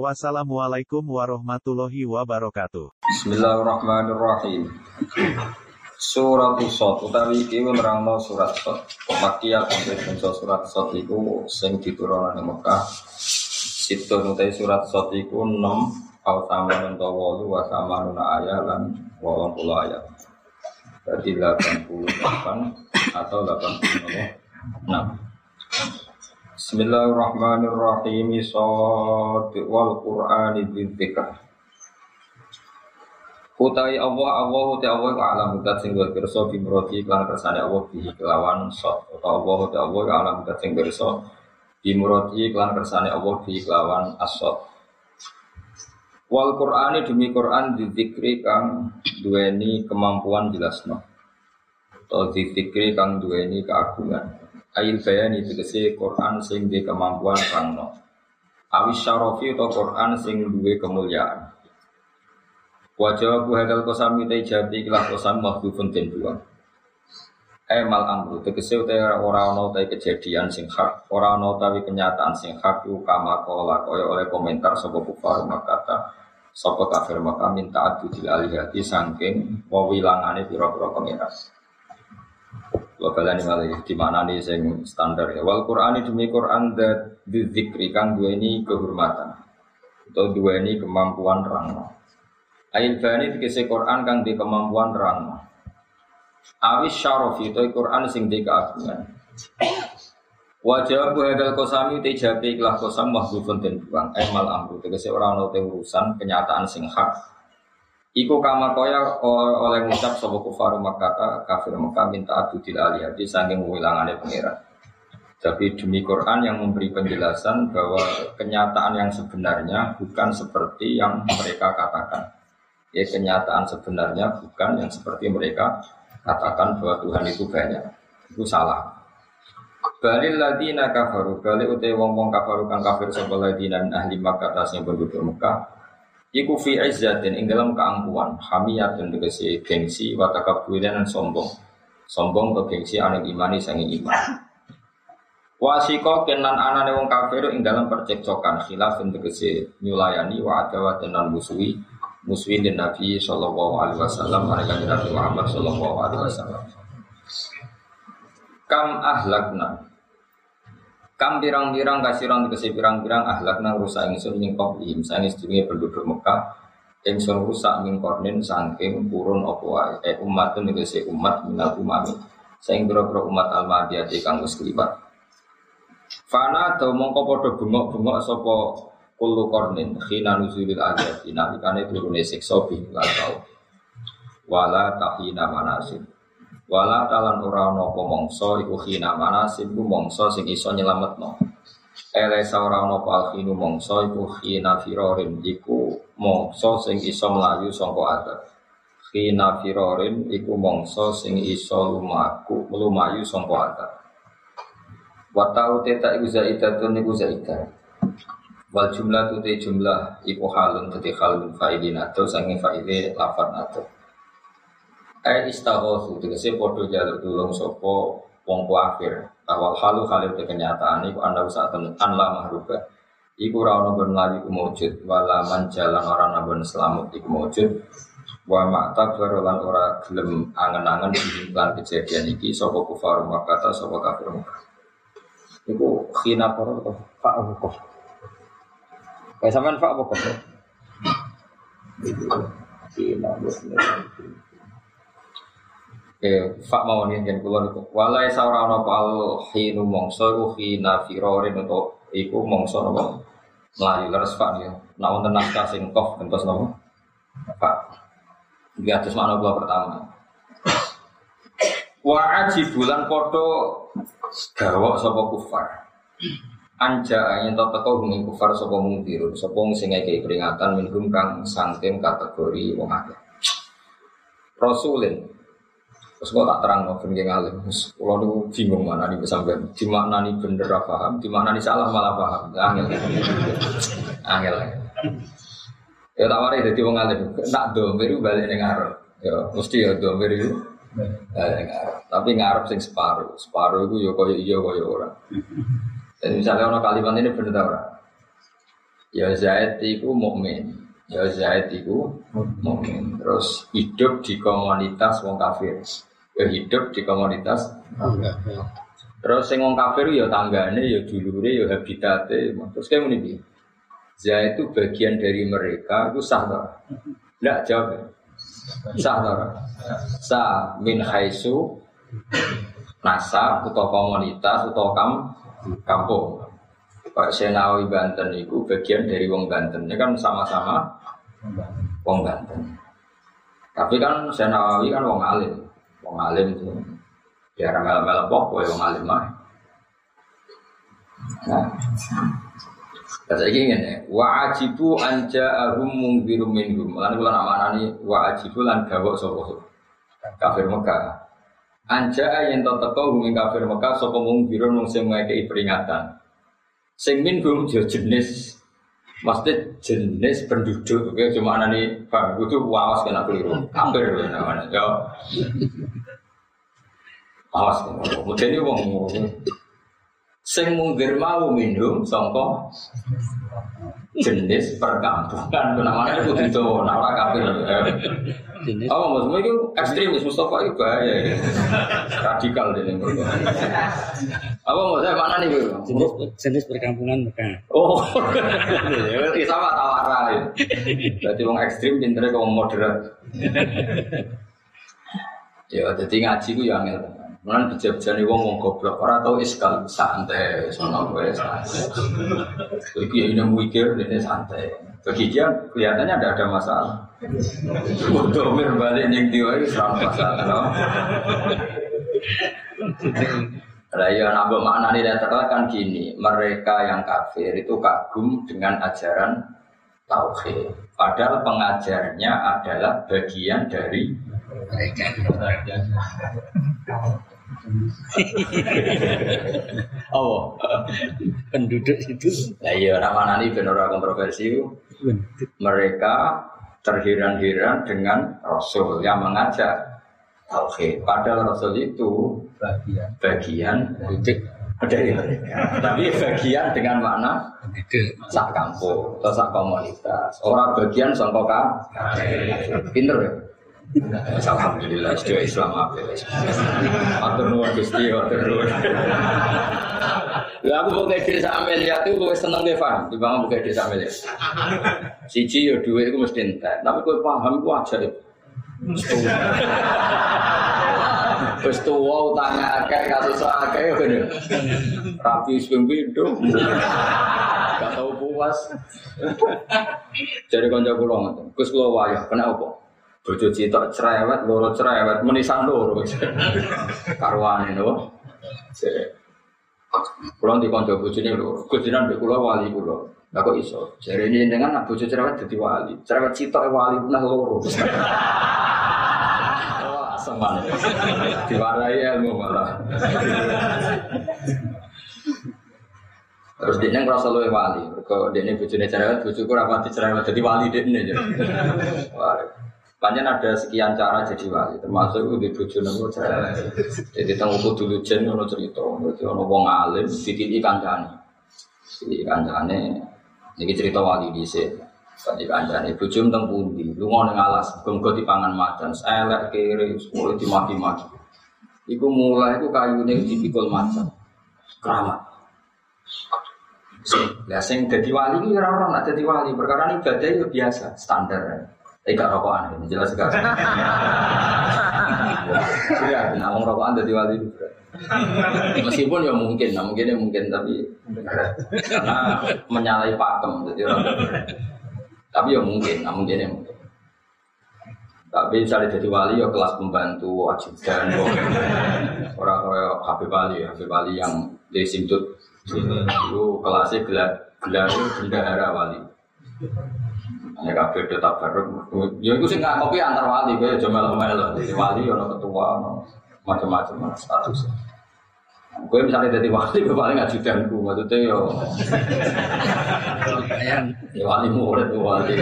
Wassalamualaikum warahmatullahi wabarakatuh. Bismillahirrahmanirrahim. Surat Sot utawi iki nerangno surat Sot. Makiyah sampai punca surat Sot iku sing diturunkan ing Mekah. Situ utai surat Sot iku 6 au sama nento 8 wa nuna ayat lan 80 ayat. Berarti 88 atau 86. Bismillahirrahmanirrahim. Sod wal Qur'ani dzikr. Utai Allah Allah utai Allah alam mudat sing kerso bimroti klan kersane Allah bihi kelawan sot Utai Allah utai Allah alam mudat sing kerso bimroti klan kersane Allah bihi kelawan asot Wal Qur'ani demi Qur'an dzikri kang duweni kemampuan jelasno atau dzikri kang duweni keagungan Ail bayani tegese Quran sing di kemampuan rangno. Awis syarofi atau Quran sing duwe kemuliaan. Wajah bu hadal kosam kita ijabi kilah kosam mahbubun den buang. Emal amru tegese utai ora ana utai kejadian sing hak, ora ana utawi kenyataan sing hak yu kama kola oleh komentar sapa kufar makata sapa kafir maka minta adu dil alihati saking wawilangane pira-pira pengiras. Wabalani malah di mana nih sing standar ya. Wal Quran demi Quran dat dzikri dua ini kehormatan atau dua ini kemampuan rangno. Ail bani dikese Quran kang di kemampuan rangno. Awis syaraf itu Quran sing di keagungan. Wajah bu hadal kosami te jabe ikhlas kosam mahbubun den buang. Emal amru tegese orang ono urusan kenyataan sing hak Iku kama koya oleh ngucap sapa kufaru Makkah kafir Mekah minta adu til aliyati saking wilangane pangeran. Tapi demi Quran yang memberi penjelasan bahwa kenyataan yang sebenarnya bukan seperti yang mereka katakan. Ya kenyataan sebenarnya bukan yang seperti mereka katakan bahwa Tuhan itu banyak. Itu salah. Balil ladina kafaru, balik utai wong wong kafaru kang kafir sapa ladina ahli Makkah yang penduduk Mekah Iku fi izzatin ing dalam keangkuhan, hamiyatun tegese gengsi wa takabburan sombong. Sombong ke gengsi ane imani sangi iman. Wasiko kenan anane wong kafir ing dalam percekcokan khilaf tegese nyulayani wa adawa tenan musuhi musuhi dan Nabi sallallahu alaihi wasallam mereka Nabi Muhammad sallallahu alaihi wasallam. Kam ahlakna Kam pirang-pirang kasiran tegese pirang-pirang nang rusak ingsun ing qablihim. Sange sedurunge penduduk Mekah ingsun rusak min kornin saking purun apa eh umat tegese umat minal umami. Sing pira-pira umat al-madiyati kang wis kliwat. Fana do mongko padha bengok-bengok sapa kullu kornin khina nuzulil adab nalikane turune siksa bi tau. Wala tahina manasib Wala talan ora ana apa mangsa iku khina manasib ku mangsa sing iso nyelametno. Ele ora ana apa khinu mangsa iku khina firorin iku mangsa sing iso mlayu saka adab. Khina firorin iku mangsa sing iso lumaku lumayu saka adab. Wa ta'u teta iku zaidatun iku zaidah. Wal jumlah tu jumlah iku halun dadi halun fa'ilin sangi fa'ile lafad atau Eh istaghosu tegese padha jaluk tulung sapa wong kafir. Awal halu halu te kenyataan iku anda usahaken an la mahruba. Iku ora ono ben lali kumujud wala man jalan ora ben selamat iku mujud. Wa ma'ta lan ora gelem angen-angen lan kejadian iki sapa kufar Makkah sapa kafir Makkah. Iku khina to fa apa Kayak sampean fa apa? Khina Eh, fak mau nih yang keluar itu. Walai saura no pal hinu mongso iku hina firorin untuk iku mongso no melayu leres fak nih. Nah untuk naskah kof kentos no fak. Di atas mana gua pertama. Wa aji bulan podo gawok sopo kufar. Anja yang tak teko humi kufar sopo mungtirun sopo sing ngekei peringatan minum kang sangtim kategori wong akeh. rasulin. Terus kok tak terang kok ben ngalim. Kulo niku bingung mana nih sampai di mana nih bener paham, di mana salah malah paham. Angel. Angel. Ya tak wari dadi wong alim. Nak domir balik ning ngarep. Ya mesti ya domir itu. Balik ngarep. Tapi ngarep sing separuh. Separuh itu ya koyo iya koyo ora. Dan misalnya orang kalimat ini bener ta ora? Ya Zaid itu mukmin. Ya Zaid itu mukmin. Terus hidup di komunitas wong kafir. Ya hidup di komunitas Terus sing wong kafir ya tanggane ya dulure ya habitate. Terus kayak ngene iki. Zaid itu bagian dari mereka itu sah ta? Enggak jawab. Sah ta? ora? Sah min haitsu nasab atau komunitas atau kam kampung. Pak Senawi Banten itu bagian dari wong Banten. Ini kan sama-sama wong Banten. Tapi kan Senawi kan wong alim. Wong alim ya ramel mel pok, wong alim mah. Nah, Kata iki ngene, wa ajibu anja ahum mungbirum minhum. Lan kula nak maknani wa ajibu lan gawok sapa kafir Mekah. Anja teko hum ing kafir Mekah sapa mungbirum mung sing ngekeki peringatan. Sing minhum yo jenis Maksudnya jenis penduduk, oke, cuma anani bang, itu wawas kena keliru, kafir namanya, ya. Awas, kemudian ini wong sing munggir mau minum sangka jenis perkampungan namanya itu kudu itu nama kafir Jenis? Apa maksudnya? Itu ekstremis Mustafa itu bahaya ya. radikal ini apa maksudnya mana nih Bu? jenis jenis perkampungan Mekah. oh ya sama tawara ya. berarti wong ekstrim pinternya wong moderat ya jadi ngaji ku ya angel Mulane bijak-bijane wong wong goblok ora tau iskal santai sono kowe santai. Iki ya ini mikir ini santai. Bagi dia kelihatannya tidak ada masalah. Untuk balik yang itu serang masalah. Lah ya nambah makna ini kan gini, mereka yang kafir itu kagum dengan ajaran tauhid. Padahal pengajarnya adalah bagian dari Mereka. Oh, penduduk itu Lah iya nama nani ben ora kontroversi. Mereka terheran-heran dengan Rasul yang mengajak tauhid. Padahal Rasul itu bagian bagian penduduk dari mereka. Tapi bagian dengan makna sak kampung atau sak komunitas. Orang bagian sangka ka. Pinter ya. Alhamdulillah, sedaya Islam apa Matur nuwun Gusti, matur nuwun. Lah aku buka desa Amelia itu gue seneng deh paham, timbang buka desa Amelia. Siji ya duit itu mesti entek, tapi gue paham gue ajaib. Wis tuwa utange akeh kasus akeh ngene. Rapi sing pindho. Gak tau puas. Jadi kanca kula ngoten. Gus kula wayah kena apa? Bojo citok cerewet, loro cerewet, menisan loro. Karwane no. Kulo di kanca bojone loro. Gus mbek kula wali kula. Lah kok iso? Jare ini dengan nak bojo cerewet dadi wali. Cerewet citok wali punah loro. Wah, seman. Diwarai ilmu malah. Terus dia yang ngerasa luwe wali. Kok dia ini bojone cerewet, bojoku rapati cerewet jadi wali dia ini. Panjang ada sekian cara jadi wali, termasuk di bojo nemu cerewet. Jadi uku dulu jen ono cerita, berarti ono wong alim, dititi kancane. Dititi kancane, ini cerita wali di sini. Tadi kancane, bojo tentang pundi, lu mau neng alas, genggo di pangan macan, elek kiri, mulai dimaki-maki. Iku mulai iku kayune dipikul macan, keramat. Ya sing dadi wali iki ora ora nak dadi wali, perkara ini ibadah itu biasa, standar. Eh gak rokokan ini jelas gak. Sudah, nah wong rokokan dadi wali juga. Meskipun ya mungkin, nah mungkin ya mungkin tapi karena menyalahi pakem jadi orang. Tapi ya mungkin, nah mungkin ya mungkin. Tapi misalnya jadi wali ya kelas pembantu ajudan orang orang Habib Wali, Habib Wali yang dari Simtut itu kelasnya gelar gelar bendahara wali. Ya kabeh do tabaruk. Ya iku sing ngakopi antar wali kowe aja melo-melo. Jadi wali ono ketua ono macam-macam status. Gue misalnya jadi wali, gue paling ajudanku, maksudnya yo, ya wali murid wali.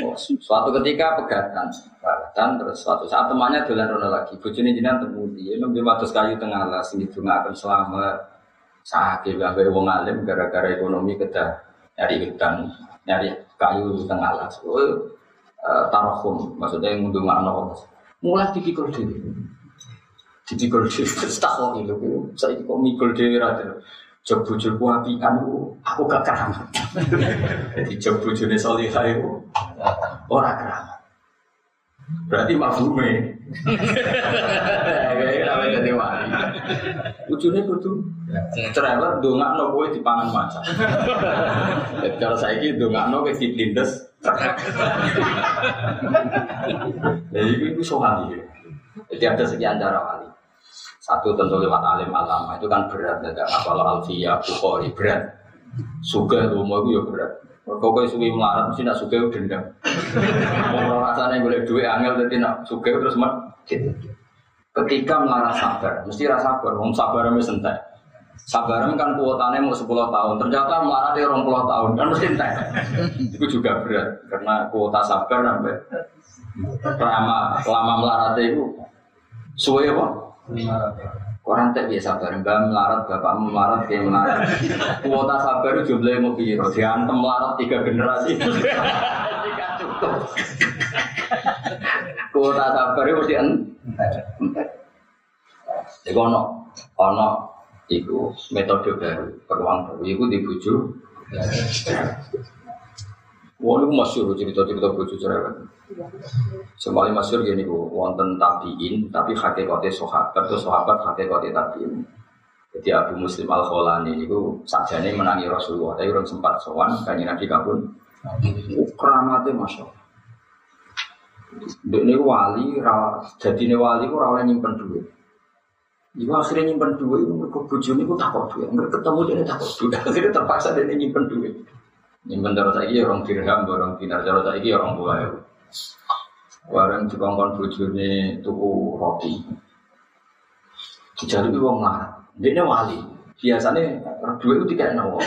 Oh, suatu ketika pegatan, pegatan terus suatu saat temannya dolan rono lagi, bojone jenengan temu dia, nembe wates kayu tengah alas, sing akan selamat. Sakit gawe wong alim gara-gara ekonomi kedah nyari hutan, nyari kayu di tengah alas. Oh, eh, tarahum, maksudnya yang ngundung makna Mulai dipikul dhewe. Dipikul dhewe, terus tak kok lho, saya kok mikul dhewe ra Jog bojoku apikan ku, aku gak keramat. Jadi bojone solihah itu ora keramat. Berarti mafhume. Kayak namanya jadi wali. Ujungnya kudu cerewet dongakno kowe dipangan macan. Jadi kalau saya ini dongakno kowe diblindes. Jadi itu sohani. Jadi ada sekian cara wali. Satu tentu lewat alim alama itu kan berat. Tidak kalau alfiyah, bukhori berat. Suga rumah itu ya berat. Kau kau suwi melarat mesti nak itu dendam. Mau rasanya boleh duit angel jadi nak suga terus mat. Gitu. Ketika melarat sabar, mesti rasa sabar. Wong sabar mesti sentai. Sabar kan kuotanya mau 10 tahun. Ternyata melarat dia 20 tahun kan mesti entek. itu juga berat karena kuota sabar sampai lama lama melarat itu suwe apa? Orang tak biasa bareng, mbak melarat, bapak melarat, dia melarat. Kuota sabar jumlahnya mau biro, diantem melarat tiga generasi. Tidak cukup. Kuota sabar mesti entek. Jadi ono, ono, itu metode baru, peluang baru, itu dibujuk. Wah, itu masyur cerita-cerita bujuk cerewet. Sembali masyur gini bu, wonten tabiin, tapi hakikatnya sahabat, terus sahabat hakikatnya tabiin. Jadi Abu Muslim Al Kholani itu sajane menangi Rasulullah, tapi orang sempat sowan kanji Nabi kabun. Keramatnya masya Allah. Ini wali, jadi ini wali itu rawat nyimpen duit. Iku akhirnya nyimpen duit, itu mereka bujuni takut duit. Mereka ketemu dia takut duit, akhirnya terpaksa dia nyimpen duit. Nyimpen terus lagi orang dirham, orang dinar terus lagi orang tua ya. Warang dikongkon bujuni tuku roti. Dijaluk wong larat. Dia wali. Biasanya duit itu tidak nawa.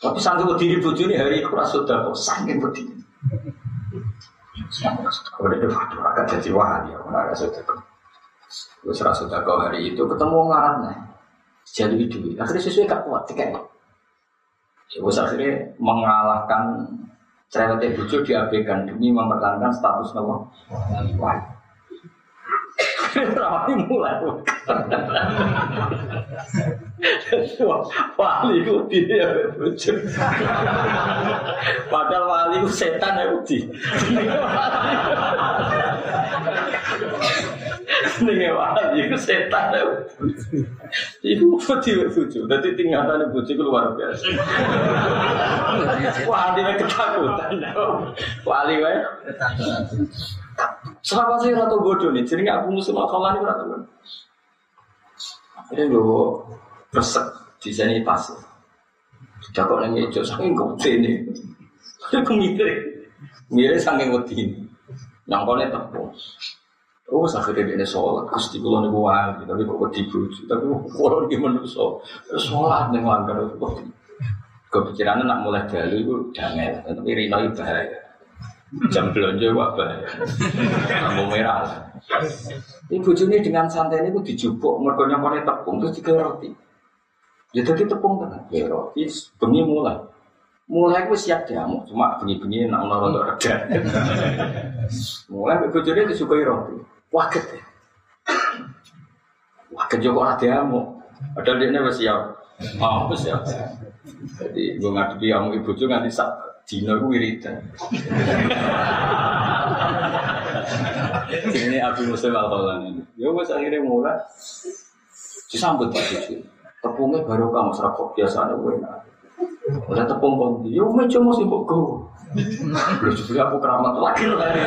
Tapi sanggup berdiri bujuni hari itu rasa sudah kok saking berdiri. Kalau dia waduh agak jadi wali, aku nggak sudah kok. Gue serasa sudah kau hari itu ketemu ngaratnya. Jadi duit. Akhirnya sesuai gak kuat tiket. Ya, akhirnya mengalahkan cerewetnya bucu diabaikan demi mempertahankan status nama wali. Wali mulai. Wali itu dia bucu. Padahal wali itu setan ya uji. Ini wali itu setan Iku buci bucu. Jadi tinggalan bucu itu luar biasa. Wali itu ketakutan. Wali itu Sahabat saya ratu bodoh nih, jadi aku musim akalan ini ratu bodoh. Akhirnya gue resek di sini pas. Tidak kok nanya hijau, saking gede nih. Aku mikir, mikir saking gede ini. Yang kau nih tepung. Oh, akhirnya dia sholat, terus di kulon ibu wali, tapi kok wedi buju, tapi kulon di manusia, sholat nih langgar itu kok. Kepikirannya nak mulai dalu itu damai, tapi rino itu bahaya. Jam belanja wak bahaya, lampu merah. Ini bujuni dengan santai ini dijubuk, mergonya kone tepung, terus tiga roti. Ya tadi tepung kan, ya roti, bengi mulai. Mulai aku siap diamuk, cuma bengi-bengi nak nol untuk reda. Mulai bujuni disukai roti. Waket ya. Waket juga ada diamuk. Padahal dia ini siap. Mau siap. Jadi gue ngadepi kamu ibu juga nanti sak dino gue wiridan. Ini Abu Muslim al ini. Ya wes akhirnya mulai disambut Pak Cucu. Tepungnya baru kamu serakok biasa gue Udah tepung kondi, yo meja mau sibuk gue. Belum juga aku keramat lagi lagi.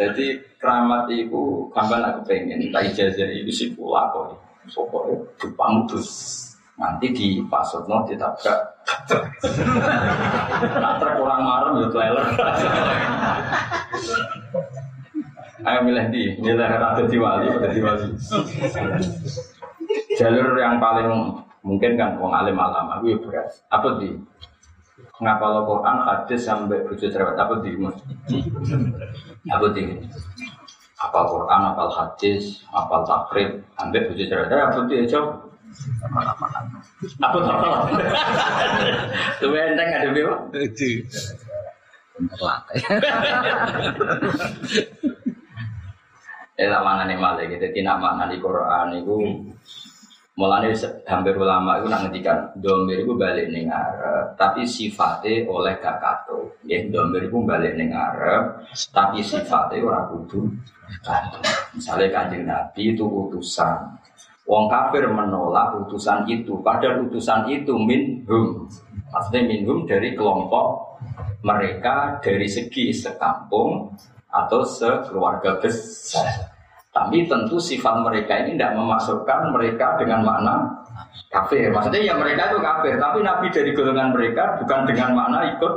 Jadi keramat itu kapan aku pengen, tak ijazah itu sih pula kok. Pokoknya dipamudus. Nanti di pasutno ditabrak Nak truk kurang marem ya trailer. Ayo milih di, milih rada di wali, rada di wali. Jalur yang paling mungkin kan wong alim alam aku ya berat. Apa di? Ngapal Quran hadis sampai bujuk cerewet apa di? Apa di? Apal Quran, apal hadis, apal takrib, ambek bujuk cerewet. Apa di? Coba. Apa apa? Tuh enteng ada. Itu. Terlatih. Ya tak mana nih malah gitu. Tidak mana di Quran itu. Mulanya hampir ulama itu nak ngetikan domir itu balik ning Arab, tapi sifatnya oleh gak kato. Ya domir itu balik ning Arab, tapi sifatnya orang kudu kato. Misalnya kanjeng Nabi itu utusan, Wong kafir menolak utusan itu, padahal utusan itu minhum. Maksudnya minhum dari kelompok mereka dari segi sekampung atau sekeluarga besar. Tapi tentu sifat mereka ini tidak memasukkan mereka dengan makna kafir. Maksudnya ya mereka itu kafir, tapi Nabi dari golongan mereka bukan dengan makna ikut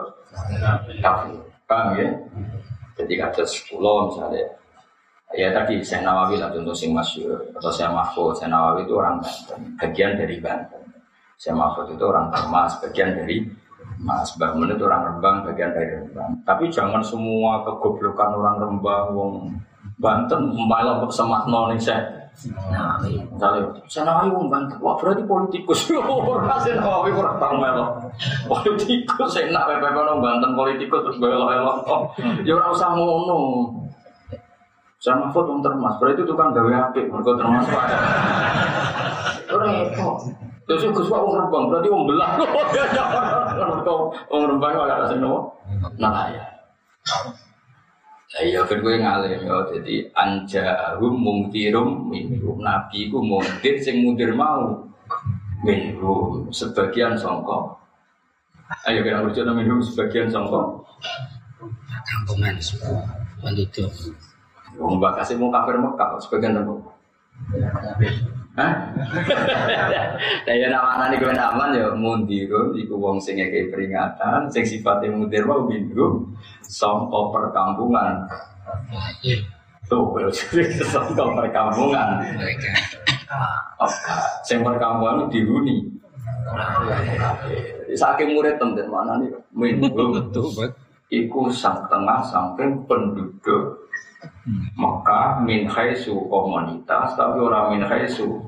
kafir. Paham ya? Jadi kata sepuluh misalnya, ya tadi saya Nawawi lah contoh sing masyur atau saya Mahfud, saya Nawawi itu orang Banten, bagian dari Banten. Saya Mahfud itu orang Termas, bagian dari Mas Bangun itu orang Rembang, bagian dari Rembang. Tapi jangan semua kegoblokan orang Rembang, wong Banten malah semakno nih saya. Misalnya, saya nawawi wong Banten, wah berarti politikus. Orang saya nawawi kurang tahu melo. Politikus, saya nak pepe kono Banten politikus terus belo elo. Ya orang usah ngono. Saya mahfud wong termas, berarti itu kan gawe apik, mereka termas wae. Repot. Terus Gus Pak wong Rembang, berarti wong belah. Wong Rembang ora sing nopo. Nah ya. Ya iya kan gue ngalim ya, jadi anjahum mungtirum minhum nabi ku mungtir sing muntir mau minhum sebagian songko. Ayo kita urusan minhum sebagian songko. Kampungan semua. Itu. Wong mbak kasih mau kafir Mekah sebagian songko. Hah? Nah ya nama anak gue aman ya mundirun iku wong sing ngekei peringatan sing sifatnya mundir mau minhum songko perkampungan. Tuh, songko perkampungan. Oke, sing perkampungan dihuni. Saking murid temen mana nih? Bet. iku sang tengah samping penduduk Mekah min khaisu komunitas tapi orang min khaisu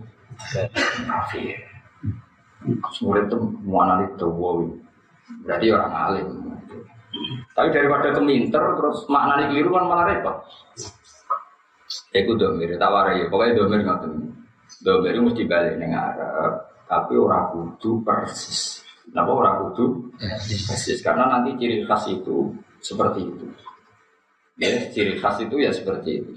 kafir. Murid itu mana itu wow. Berarti orang alim. Tapi daripada keminter terus maknanya keliru kan malah repot. Iku domir, tak warai ya. Pokoknya domir nggak tuh. Domir itu mesti balik neng Arab, tapi orang kudu persis. Kenapa orang kudu persis? Karena nanti ciri khas itu seperti itu. Ya, ciri khas itu ya seperti itu.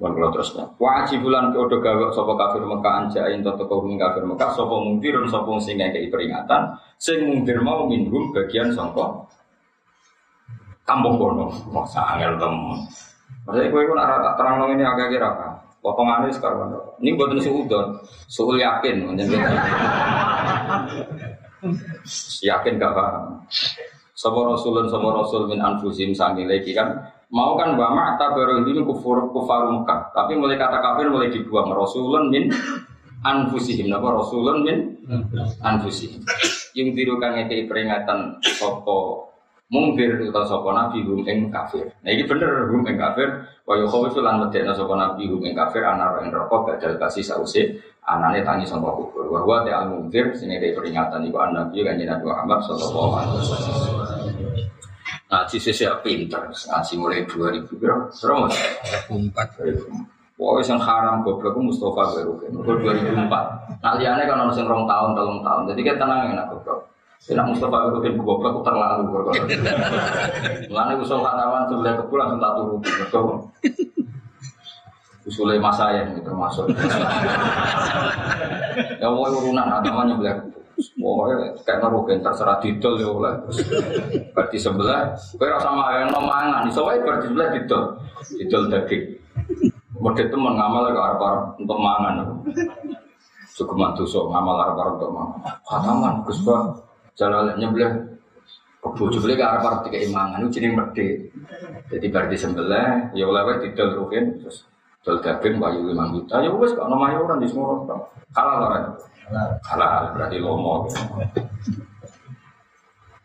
Bukan kalau terusnya. Wajib bulan kode gawe sopo kafir Mekah anjain toto kau kafir Mekah sopo mungkir sopo sing ngekei peringatan sing mungkir mau minhum bagian sopo kampung kono. Wah sangat temen. Maksudnya pun arah tak terang ini agak kira apa? Potongannya sekarang. Ini buat nasi udon, suul yakin, yakin gak paham. Sopo rasulun sopo rasul min anfusim sangi lagi kan. Mau kan bama tak baru ini kufur kufar Mekah. Tapi mulai kata kafir mulai dibuang. Rasulun min anfusihim. Napa rasulun min anfusihim. Yang tirukan ngekei peringatan sopo mungkir atau sopo nabi hum ing kafir. Nah ini bener hum ing kafir. Wa yukhawifu lan medekna sopo nabi hum ing kafir anar rokok gadal kasih sause anane tangi sama kubur wa huwa ta'al mungkir dari peringatan iku an nabi kan Nabi Muhammad sallallahu alaihi wasallam ngaji sisi pinter ngaji mulai 2000 berapa terus Empat. Pokoknya yang haram goblok itu Mustafa baru kan, itu 2004. Nah liane kan orang rong tahun, telung tahun. Jadi kita tenang enak goblok. Tidak Mustafa baru kan goblok itu terlalu goblok. Lalu usul katakan sebelah kebul langsung tak turun. Betul. Usulnya mas saya ini termasuk. ya mau urunan namanya belah Pokoknya kayak ngerugen terserah didol ya oleh. Berarti sebelah, kue rasa yang nomangan, soalnya berarti sebelah didol, didol daging. Model teman ngamal ke arah untuk mangan. Cukup mantu so ngamal arah untuk mangan. Kataman, Gus Bah, Jalan nyembelih kebo jebule ke arep-arep dikeimangan itu jeneng medhe. Jadi bar disembelih ya oleh didol rugen terus dol daging wayu 5 juta ya wis kok orang di semua Halal ora? Halal berarti lomo.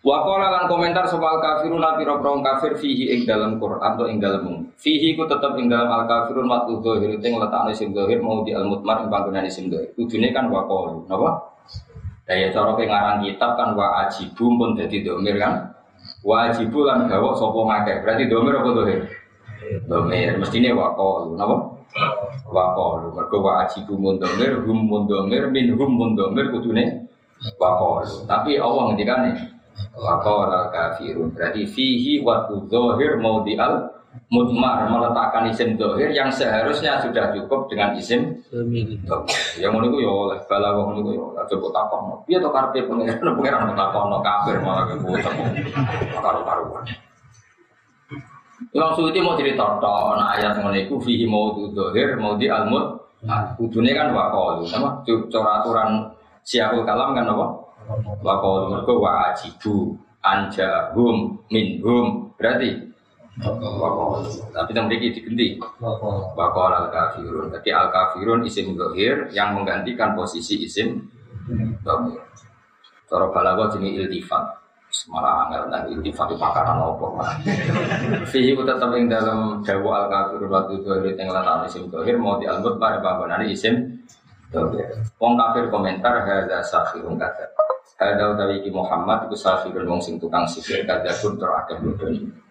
Wakola lan komentar soal kafirun nabi robrong kafir fihi ing dalam Quran atau ing dalam fihi ku tetap ing dalam al kafirun mat dohir itu letakno isim dohir mau di al mutmar ing panggonan isim dohir. Kudune kan wakol, napa? Daya cara pengarang kitab kan wa ajibu pun jadi domir kan. Wa ajibu lan gawok sopo ngake. Berarti domir apa domir? Domir. Mestinya wakol. Kenapa? Wakol. Mereka wa ajibu mun domir, hum mun domir, min hum mun domir kudune wakol. Tapi Allah ngendikan nih. Wakol kafirun. Berarti fihi wa dohir mau di al mutmar meletakkan isim dohir yang seharusnya sudah cukup dengan isim yang mau niku ya oleh bala wong niku ya oleh coba takon piye to karepe pangeran pangeran takon kafir malah ke bocah karo karuan Imam Suyuti mau cerita tok nah ayat ngono iku fihi mau dohir mau di almut nah kudune kan wakol nama cara aturan kalam kan apa wakol mergo wa ajibu anjahum minhum berarti tapi yang memiliki diganti. Bakal al kafirun. Jadi al kafirun isim dohir yang menggantikan posisi isim dohir. Cara balago jenis iltifat. Malah dan iltifat itu pakaran opo. Fihi tetap yang dalam dawa al kafirun waktu dohir yang latar isim dohir mau dialmut pada bangunan isim dohir. Wong kafir komentar hadza sahirun kata. Hadza utawi Muhammad itu sahirun wong sing tukang sihir kata pun bodoh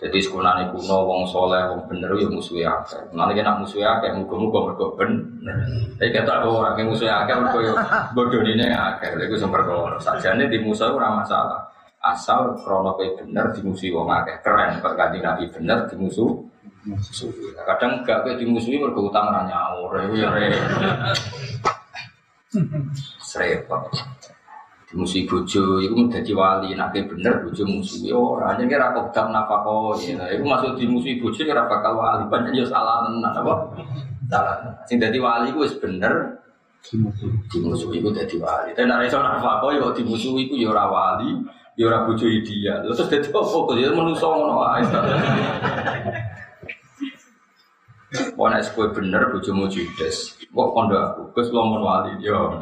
jadi sekolahnya kuno, wong soleh, wong bener, ya musuhnya akeh. Nanti kena musuhnya akeh, muka-muka mereka bener. Tapi kata orang yang musuhnya akeh, mereka ya bodoh ini akeh. Itu sumber kalau saja ini di musuh orang masalah. Asal krono kayak bener dimusuhi wong akeh. Keren, Pak Ganti Nabi bener dimusuh. Kadang gak kayak dimusuhi mereka utang nyaur, ya Serepot musuh bojo itu menjadi wali nak bener bojo musuh orang jadi kira kok tak nafako ya. Itu masuk di musuh bojo kira bakal wali banyak ya salah tenan apa? Salah sing jadi wali itu bener. Di musuh itu jadi wali. Dan ada iso nafako ya di musuh itu ya ora wali ya ora bojo dia. Terus jadi apa? Kok dia menungso ngono wae Wah, nek kowe bener bojomu judes. Kok kondo aku, Gus lomon wali yo.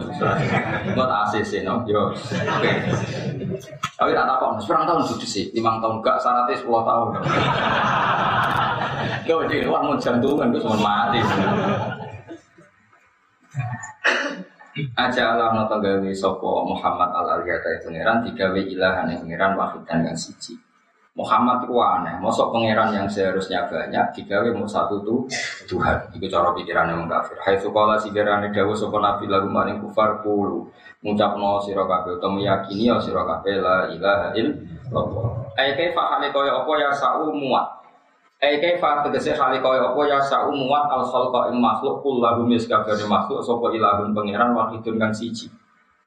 Ngot ACC no yo. Oke. Tapi tak takon, sekarang tahun judes sih, lima tahun gak syaratnya sepuluh tahun. Kau jadi wah mau jantungan gue cuma mati. Aja Allah nonton gawe sopo Muhammad al Aliyata itu ngeran tiga ilahan yang ngeran wahid dan yang siji. Muhammad itu aneh, mosok pangeran yang seharusnya banyak digawe mau satu tuh Tuhan. Itu cara pikiran yang kafir. Hai si gerane dawu sopo nabi lagu maring kufar pulu. Ngucapno sira kabeh utawa meyakini ya sira la ilaha illallah. Ai kaifa hale kaya apa ya sa'u muat. Ai kaifa tegese hale kaya apa ya sa'u muat al khalqa ing makhluk kullahu mis kabeh makhluk sapa ilahun pangeran wahidun kang siji.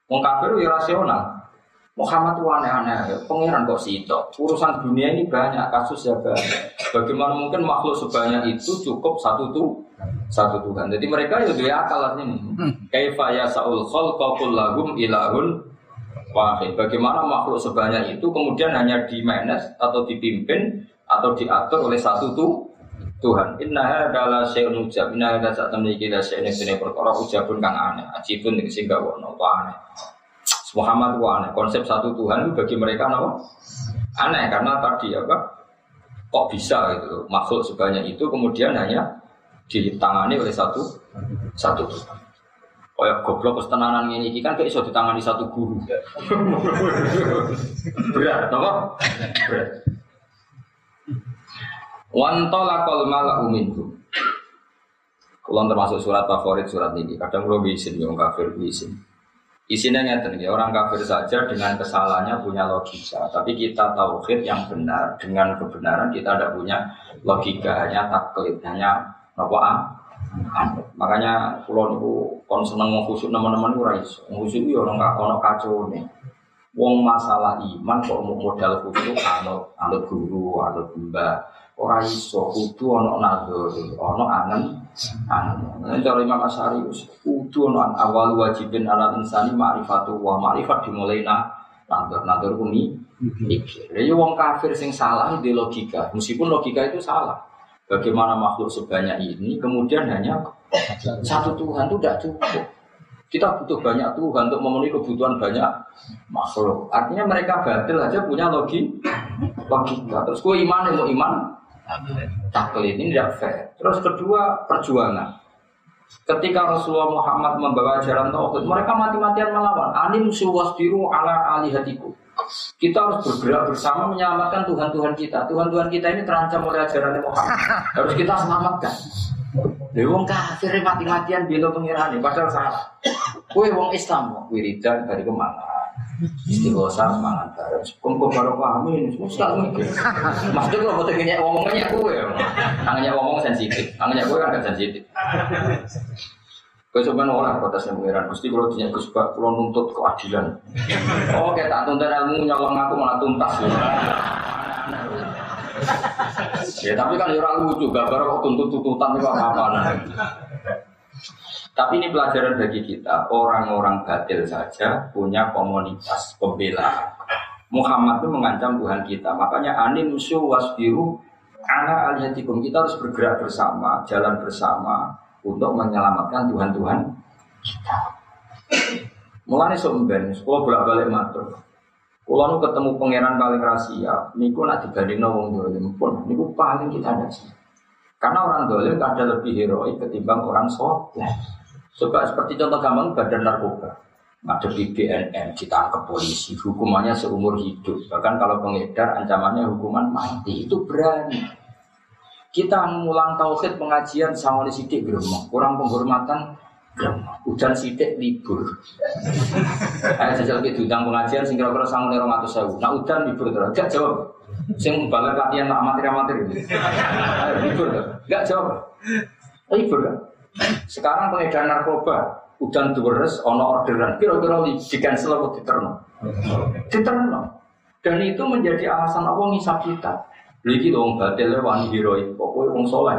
Wong kafir ya rasional. Muhammad itu aneh-aneh, pangeran kok situ. Urusan dunia ini banyak, kasus ya banyak. Bagaimana mungkin makhluk sebanyak itu cukup satu tuh satu Tuhan. Jadi mereka ya dia akal ini. Kaifa ya saul khalqa lagum ilahun wahid. Bagaimana makhluk sebanyak itu kemudian hanya di manage atau dipimpin atau diatur oleh satu tuh Tuhan. Inna adalah syai'un ujab. Inna hadza saat memiliki syai'un ini perkara ujabun kang aneh. Ajibun sehingga wono aneh. Muhammad itu aneh. Konsep satu Tuhan itu bagi mereka apa? Aneh karena tadi apa? Kok bisa gitu makhluk sebanyak itu kemudian hanya ditangani oleh satu satu Tuhan. Kayak goblok ketenanan ini kan kayak iso ditangani satu guru. Berat, apa? Berat. Wantolakol malah uminkum. Kulon termasuk surat favorit surat ini. Kadang lo bisin, yang kafir bisin. Isinya ngeten ya, orang kafir saja dengan kesalahannya punya logika. Tapi kita tauhid yang benar dengan kebenaran kita tidak punya logika, hanya taklid, hanya apa Makanya pulau niku kon seneng mau khusyuk teman-teman ora iso. Khusyuk yo orang ono kacau nih. Wong masalah iman kok modal khusyuk anut anut guru, anut mbah. Ora iso kudu ana nazar, ana angen Nek cara Imam Asy'ari kudu awal wajibin ala insani ma'rifatu wa ma'rifat dimulai nah Nandur nandur kuni mikir. Ya wong kafir sing salah di logika, meskipun logika itu salah. Bagaimana makhluk sebanyak ini kemudian hanya satu Tuhan itu tidak cukup. Kita butuh banyak Tuhan untuk memenuhi kebutuhan banyak makhluk. Artinya mereka batil aja punya logi logika. Terus gue iman mau iman taklid ini tidak fair. Terus kedua perjuangan. Ketika Rasulullah Muhammad membawa ajaran tauhid, mereka mati-matian melawan. Anim suwasbiru ala alihatiku. Kita harus bergerak bersama menyelamatkan Tuhan-Tuhan kita. Tuhan-Tuhan kita ini terancam oleh ajaran Muhammad. Harus kita selamatkan. Dewa wong kafir mati-matian bela pengirane padahal salah. Kue wong Islam wiridan dari ke mana? Istighosa mangan bareng. Kok kok baru paham ini semua sekali mikir. Maksudnya kalau mau tanya ngomongnya kue, tangannya ngomong sensitif, tangannya kue kan sensitif. Kau coba nolak yang pengiran, mesti kalau punya Gus kalau nuntut keadilan. Oh, kayak tak tuntut ilmu nyolong aku malah tuntas. ya tapi kan ya orang lucu, gak baru tuntut tuntutan itu apa apa. Tapi ini pelajaran bagi kita, orang-orang batil saja punya komunitas pembela. Muhammad itu mengancam Tuhan kita, makanya anim wasbiru ala alihatikum kita harus bergerak bersama, jalan bersama untuk menyelamatkan Tuhan-Tuhan kita. Mulai somben, sekolah bolak balik matur. Kalau nu ketemu pangeran paling rahasia, niku nak dibanding wong dolim pun, niku paling kita ada sih. Karena orang dolim ada lebih heroik ketimbang orang soleh. Coba seperti contoh gampang badan narkoba. Ada BNN ditangkap polisi, hukumannya seumur hidup. Bahkan kalau pengedar ancamannya hukuman mati. Itu berani. Kita mengulang tauhid pengajian sama di sidik. Kurang penghormatan geremong. Udan sidik libur. Ayo jajal ke diundang pengajian sing kira-kira sama nih atau sewu. Nah udan libur terus. Gak jawab. Sing balik latihan amatir-amatir. Libur. Gak jawab. Libur kan? Sekarang pengedar narkoba, udan deres, ono orderan, kira-kira di cancel atau diterno? Diterno. Dan itu menjadi alasan apa ngisap kita. Lagi dong batil wani heroik, pokoknya wong soleh.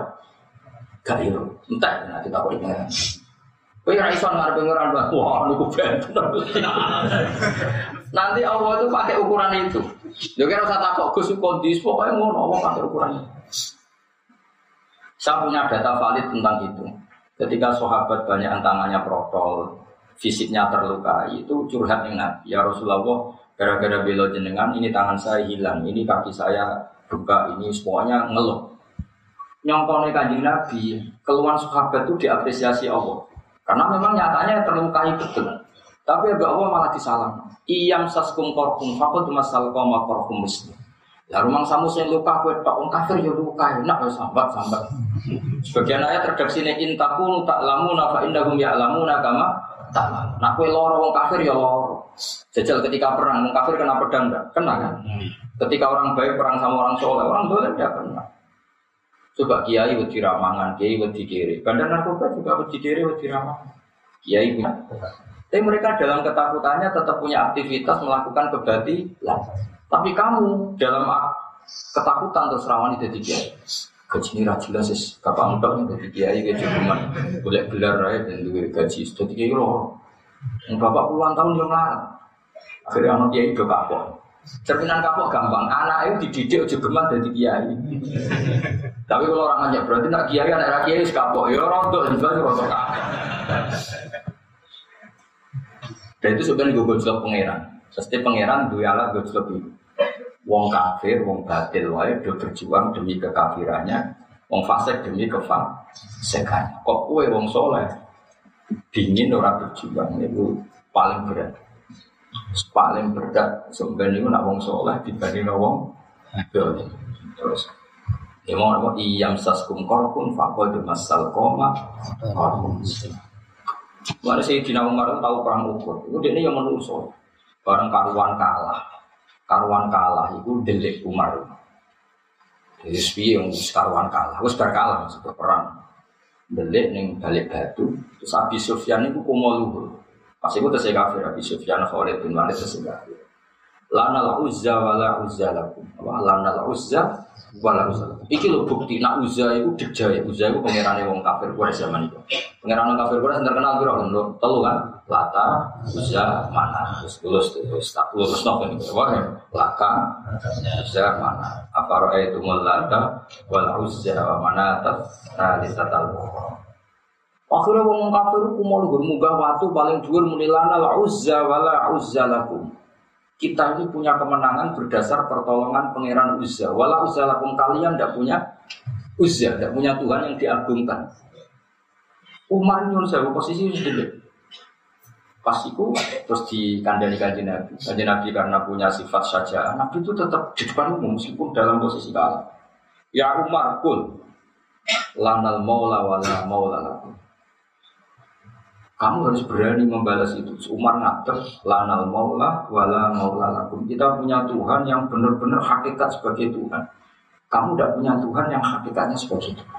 Gak hero, entah nanti tak boleh pengen. Kowe ora iso ngarep pengeran wah niku benten. Nanti Allah itu pakai ukuran itu. Yo kira usah takok Gus kondisi pokoknya ngono Allah pakai ukuran itu. Saya punya data valid tentang itu. Ketika sahabat banyak tangannya protol, fisiknya terluka, itu curhat Nabi. Ya Rasulullah, gara-gara belo jenengan, ini tangan saya hilang, ini kaki saya buka, ini semuanya ngeluh. Nyongkone kanjeng Nabi, keluhan sahabat itu diapresiasi Allah. Karena memang nyatanya terlukai betul. Tapi Abu Allah malah disalam. Iyam saskum korkum fakut masal koma korkum muslim. Ya rumah samu sing luka kue tok wong kafir ya luka enak ya sambat sambat. Sebagian ayat redaksi ini intaku tak lamu nafa indahum ya lamu nakama tak Nah kue loro wong kafir ya loro. Jajal ketika perang wong kafir kena pedang enggak? Kena kan? Ketika orang baik perang sama orang soleh orang boleh enggak kena. Coba kiai wedi ramangan, kiai wedi kiri. Bandar narkoba juga wedi kiri, wedi ramangan. Kiai punya. Tapi mereka dalam ketakutannya tetap punya aktivitas melakukan kebatilan. Tapi kamu dalam ketakutan terus rawan itu kiai. Gaji ini jelas sih, kapan udah nih jadi kiai gaji boleh gelar raya dan dua gaji sudah tiga kilo. Bapak puluhan tahun yang ngarang. Akhirnya anak itu kapok. Cerminan kapok gampang. Anak itu dididik aja geman jadi kiai. Tapi kalau orang nanya berarti nak kiai anak kiai kapok. Ya tuh juga sih kapok. Dan itu sebenarnya gue gojlok pangeran. Pasti pangeran dua alat gojlok itu. Wong kafir, wong batil wae do berjuang demi kekafirannya, wong fasik demi kefasikannya. Kok kue wong soleh dingin orang berjuang itu paling berat. Paling berat sebenarnya itu nak wong soleh dibanding wong batil. Terus Ya mau apa iyam saskum korkum fakol di masal koma korkum Mari saya Dina Umar tahu perang ukur. Itu dia yang menusuk. Barang karuan kalah karuan kalah itu delik Umar. Jadi sepi yang karuan kalah, harus kalah maksudnya perang. Delik neng balik batu, terus Abi Sufyan itu kumo luhur. Pas itu terus kafir Abi Sufyan Khalid bin Walid terus. Lana la uzza wa la uzza lakum. Lana la uzza wa la uzza lakum. Iki lho bukti nak Uzza itu Degja ya. Uzza itu pangerane wong kafir Quraisy zaman itu. Pangeran wong kafir Quraisy terkenal piro kan? Telu kan? Lata, Uzza, Mana. Terus lulus terus tak lulus napa niku. Wah, Laka, Uzza, Mana. Apa itu Lata wal Uzza wa Manata salisatal Akhirnya wong kafir ku mau luhur munggah watu paling dhuwur muni lana la Uzza wala Uzza lakum kita ini punya kemenangan berdasar pertolongan pangeran Uzza. Wala Uzza lakum kalian tidak punya Uzza, tidak punya Tuhan yang diagungkan. Umar nyuruh saya posisi sendiri. Pas itu terus di kandani kanji Nabi. Kanji Nabi karena punya sifat saja, Nabi itu tetap di depan umum meskipun dalam posisi kalah. Ya Umar kul lanal maula wala maula lakum. Kamu harus berani membalas itu. Umar ngatur lanal maula wala maula lakum. Kita punya Tuhan yang benar-benar hakikat sebagai Tuhan. Kamu tidak punya Tuhan yang hakikatnya sebagai Tuhan.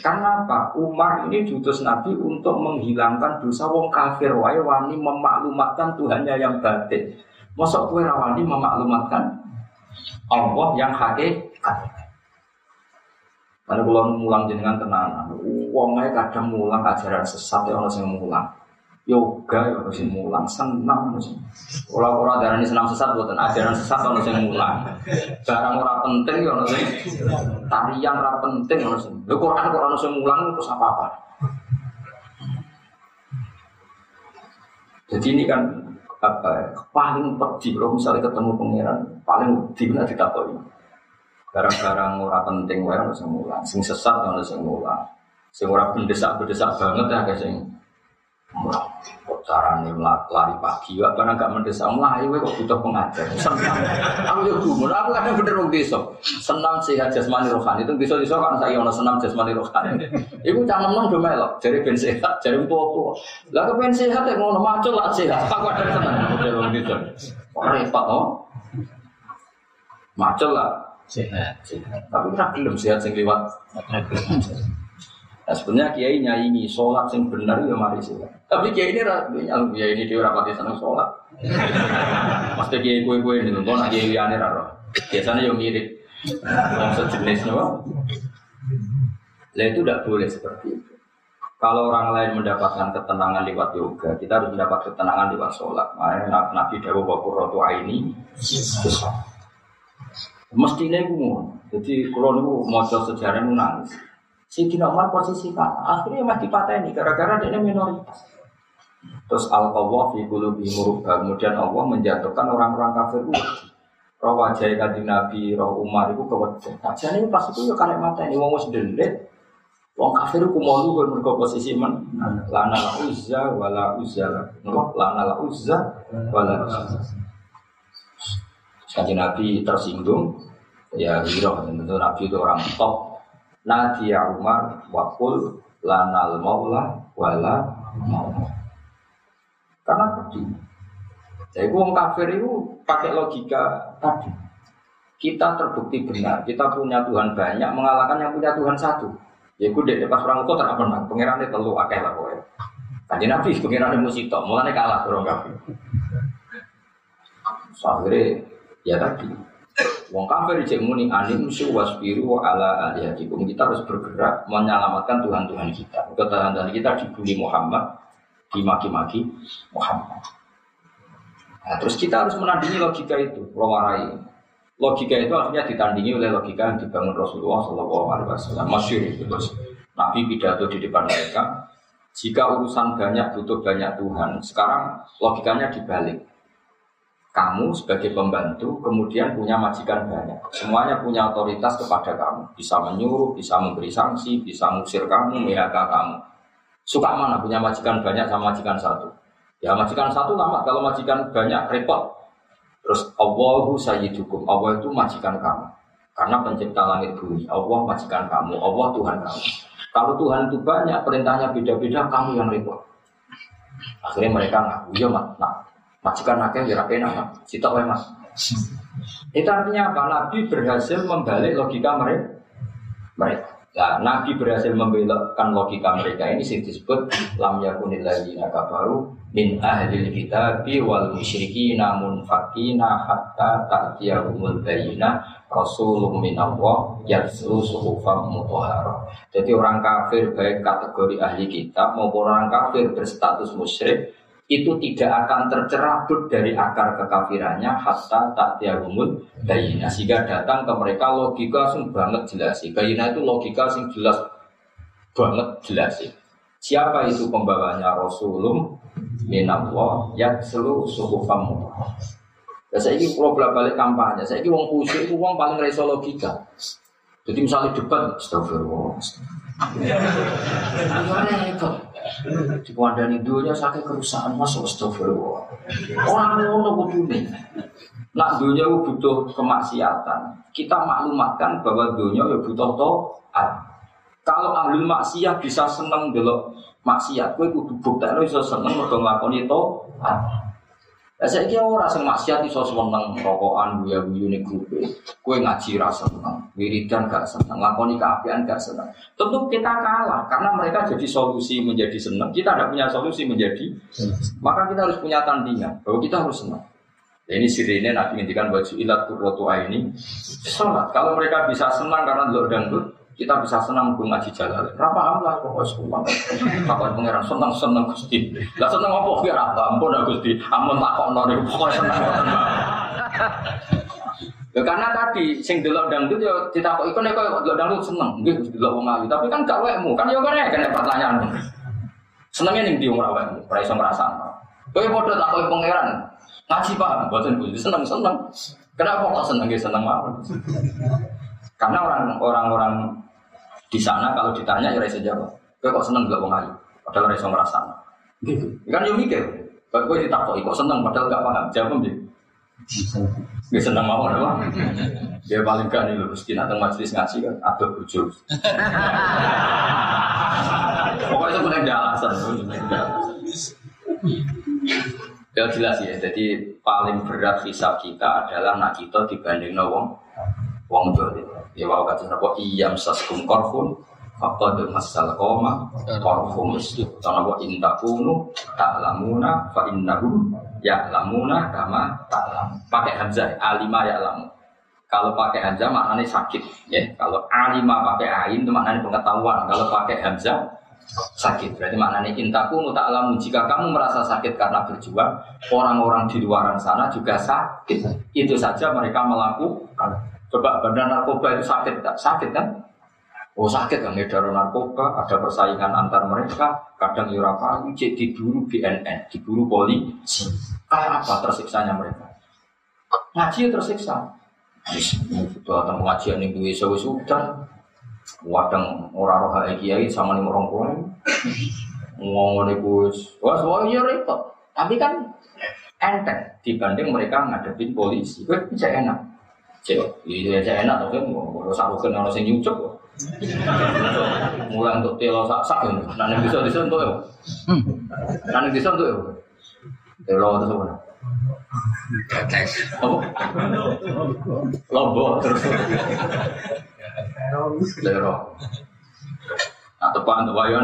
Karena apa? Umar ini diutus Nabi untuk menghilangkan dosa wong kafir wae wani memaklumatkan Tuhannya yang batin. Mosok kue rawani memaklumatkan Allah yang hakikat. Karena kalau mulang jenengan tenanan, uangnya kadang mulang ajaran sesat ya orang yang mulang. Yoga ya orang yang mulang, senang sih. Orang-orang darah ini senang sesat buatan ajaran sesat orang yang mulang. Barang orang penting ya orang yang tarian orang penting orang yang. Lo Quran Quran yang mulang itu apa apa? Jadi ini kan apa ya, paling pedih kalau misalnya ketemu pangeran paling pedih lah ditakoi barang-barang ora penting wae harus mulang sing sesat harus mulang sing ora mendesak-mendesak banget ya guys sing mulang kok lari pagi ya karena gak mendesak. Melayu kok butuh pengajar. Senang. Aku yo gumun. Aku kadang bener wong desa. Senam sehat jasmani rohani. Itu desa-desa kan saya ono senam jasmani rohani. Iku cangen nang do melok. Jare ben sehat jare tua-tua lah kepen sehat ya ngono macul lah sehat. Aku ada seneng model wong desa. Repot oh? Macul lah sehat. Tapi tak belum sehat sing liwat. Nah, sebenarnya kiai nyanyi sholat sing benar ya mari sehat. Tapi kiai ini nyalung kiai ini dia rapati seneng sholat. Pasti kiai kue kue ini nggak nak kiai liane raro. Biasanya yang mirip yang sejenis no. Lah itu tidak boleh seperti itu. Kalau orang lain mendapatkan ketenangan lewat yoga, kita harus mendapat ketenangan lewat sholat. Makanya Nabi Dawu Bakur Rotu ini, Mestinya itu Jadi kalau niku mau sejarah itu nangis. Si Dina Umar posisi kan, akhirnya patah ini gara-gara dia minoritas. Terus al qawwah fi qulubi. Kemudian Allah menjatuhkan orang-orang kafir itu. Roh wajah kanjeng Nabi, roh Umar itu kewajah. Nah, jadi pas itu ya karek mata ini wong wis delit. Wong kafir ku mau lu mergo posisi men. Lana la uzza wala uzza. Lana la uzza wala uzza. Kanjeng Nabi tersinggung, ya hiro tentu Nabi itu orang top. Nadia Umar wakul lanal maula wala maula. Karena tadi, jadi wong kafir itu pakai logika tadi. Kita terbukti benar, kita punya Tuhan banyak mengalahkan yang punya Tuhan satu. Ya gue deh pas orang itu pernah, pengirannya telu akeh lah pokoknya. Tadi Nabi pengirannya musito, mulanya kalah orang kafir. Akhirnya Ya tadi, Wong kafir cek muni anim wasbiru ala alihatikum. Kita harus bergerak menyelamatkan Tuhan-Tuhan kita. Tuhan-Tuhan kita dibully Muhammad, dimaki-maki Muhammad. Nah, terus kita harus menandingi logika itu, rawarai. Logika itu akhirnya ditandingi oleh logika yang dibangun Rasulullah Shallallahu Alaihi Wasallam. Masyur itu terus Nabi pidato di depan mereka. Jika urusan banyak butuh banyak Tuhan, sekarang logikanya dibalik kamu sebagai pembantu kemudian punya majikan banyak. Semuanya punya otoritas kepada kamu. Bisa menyuruh, bisa memberi sanksi, bisa ngusir kamu, PHK kamu. Suka mana punya majikan banyak sama majikan satu? Ya majikan satu lama, kalau majikan banyak repot. Terus Allahu sayyidukum, Allah itu majikan kamu. Karena pencipta langit bumi, Allah majikan kamu, Allah Tuhan kamu. Kalau Tuhan itu banyak, perintahnya beda-beda, kamu yang repot. Akhirnya mereka ngaku, ya mak, nah, Majikan nakal ya enak, sitok wae mas. Itu artinya apa? Nabi berhasil membalik logika mereka. Mereka. Nah, Nabi berhasil membelokkan logika mereka ini sih disebut lam yakunil ladzina kafaru min ahlil kitabi wal musyriki namun fakina hatta ta'tiyahumul bayyina rasulun minallah yatslu suhufam mutahharah. Jadi orang kafir baik kategori ahli kitab maupun orang kafir berstatus musyrik itu tidak akan tercerabut dari akar kekafirannya hatta tak tiagumul bayina sehingga datang ke mereka logika sing banget jelas bayina itu logika sing jelas banget jelas siapa itu pembawanya Rasulullah minallah yang seluruh suku kamu Ya saya ini bolak balik kampanye, saya ini uang khusyuk itu uang paling reso logika. Jadi misalnya debat, astagfirullah. Repot. Di Wandani dunia sakit kerusakan masuk astagfirullah. Orang ngono kudune. Nak dunia butuh kemaksiatan. Kita maklumatkan bahwa dunia ya butuh to'at. Kalau ahli maksiat bisa seneng delok maksiat, kowe kudu buktekno bisa seneng mergo nglakoni to'at. Lah saiki ora sing maksiat iso seneng rokokan guyu-guyu ning grupe. Kowe ngaji ra seneng, wiridan gak seneng, lakoni keapian gak seneng. Tentu kita kalah karena mereka jadi solusi menjadi seneng, kita tidak punya solusi menjadi maka kita harus punya tandingan bahwa kita harus senang. Ya, ini sirine Nabi ngendikan baju ilat kurrotu ini sholat. Kalau mereka bisa senang karena delok dangdut, kita bisa senang gue ngaji jalan. Berapa amlah pokoknya semua. Kapan pangeran senang senang gusti. Lah senang apa biar apa? Ampun aku gusti. Ampun kok nori pokoknya senang. Ya karena tadi sing delok dangdut ya ditakok iku nek kok delok dangdut seneng. Nggih delok wong ayu. Tapi kan gak wekmu. Kan ya kene kan pertanyaan. Senengnya ning ndi wong wekmu? Ora iso ngrasakno. Kowe padha takoki pangeran. Ngaji paham, boten Gusti seneng-seneng. Kenapa kok seneng seneng mawon? Karena orang-orang di sana kalau ditanya ya rasa jawab. Kowe kok seneng gak wong ayu? Padahal rasa merasa. Gitu. Kan yo mikir. Kok kowe ditakoki kok seneng padahal gak paham. Jawab piye? Gak seneng mau apa? Dia paling kan ini mesti datang majelis ngaji kan ada bojo. Pokoknya itu punya alasan. Ya jelas ya, jadi paling berat hisab kita adalah nak kita dibanding wong wong dolim. Ya wow kata napa? Iyam saskum korfun Faqad masal koma korfum itu Karena wa intakunu ta'lamuna fa innahum ya'lamuna kama ta'lam. Pakai hamzah, alima ya'lamu. Kalau pakai hamzah maknanya sakit ya. Kalau alima pakai ain itu maknanya pengetahuan. Kalau pakai hamzah sakit. Berarti maknanya intakunu ta'lamu. Jika kamu merasa sakit karena berjuang Orang-orang di luaran sana juga sakit. Itu saja mereka melakukan Coba bandar narkoba itu sakit tak? Sakit kan? Oh sakit kan ngedar narkoba, ada persaingan antar mereka, kadang yurapa, ya cek diburu BNN, diburu polisi. Kayak apa tersiksanya mereka? Ngaji ya tersiksa. Datang pengajian yang gue sewa sudah, wadang orang roh kiai sama nih orang tua, ngomong nih wah semua ya repot. Tapi kan enteng dibanding mereka ngadepin polisi, gue bisa enak. Cek, iya cek enak tapi kalau sak rukun orang sing nyucuk. Mulai untuk telo sak sak ini, nanti bisa disentuh ya. Nanti disentuh ya. Telo itu semua. Oh, lombok terus. Telo. Nah, tepan untuk ya.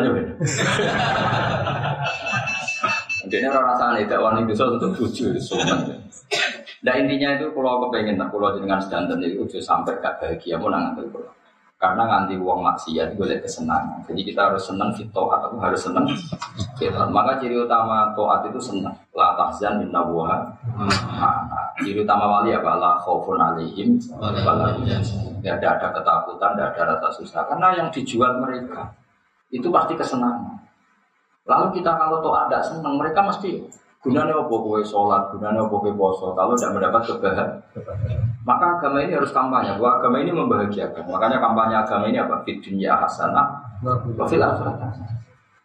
Jadi orang rasanya tidak wani bisa untuk tujuh, semua. Nah intinya itu kalau kepengen nah kalau dengan sedanten itu udah sampai gak bahagia mau nanti kalau karena nganti uang maksiat lihat kesenangan. Jadi kita harus senang fitoat atau harus senang fitoat. Maka ciri utama toat itu senang. La tahzan min nabuha. Ciri utama wali apa? La khaufun alaihim. Tidak ada, ada ketakutan, tidak ada rasa susah. Karena yang dijual mereka itu pasti kesenangan. Lalu kita kalau toat tidak senang, mereka mesti Gunanya apa kowe sholat, gunanya apa kowe poso. Kalau tidak mendapat kebahagiaan, maka agama ini harus kampanye. Bahwa agama ini membahagiakan. Makanya kampanye agama ini apa? Fit dunia hasanah, wa fil akhirat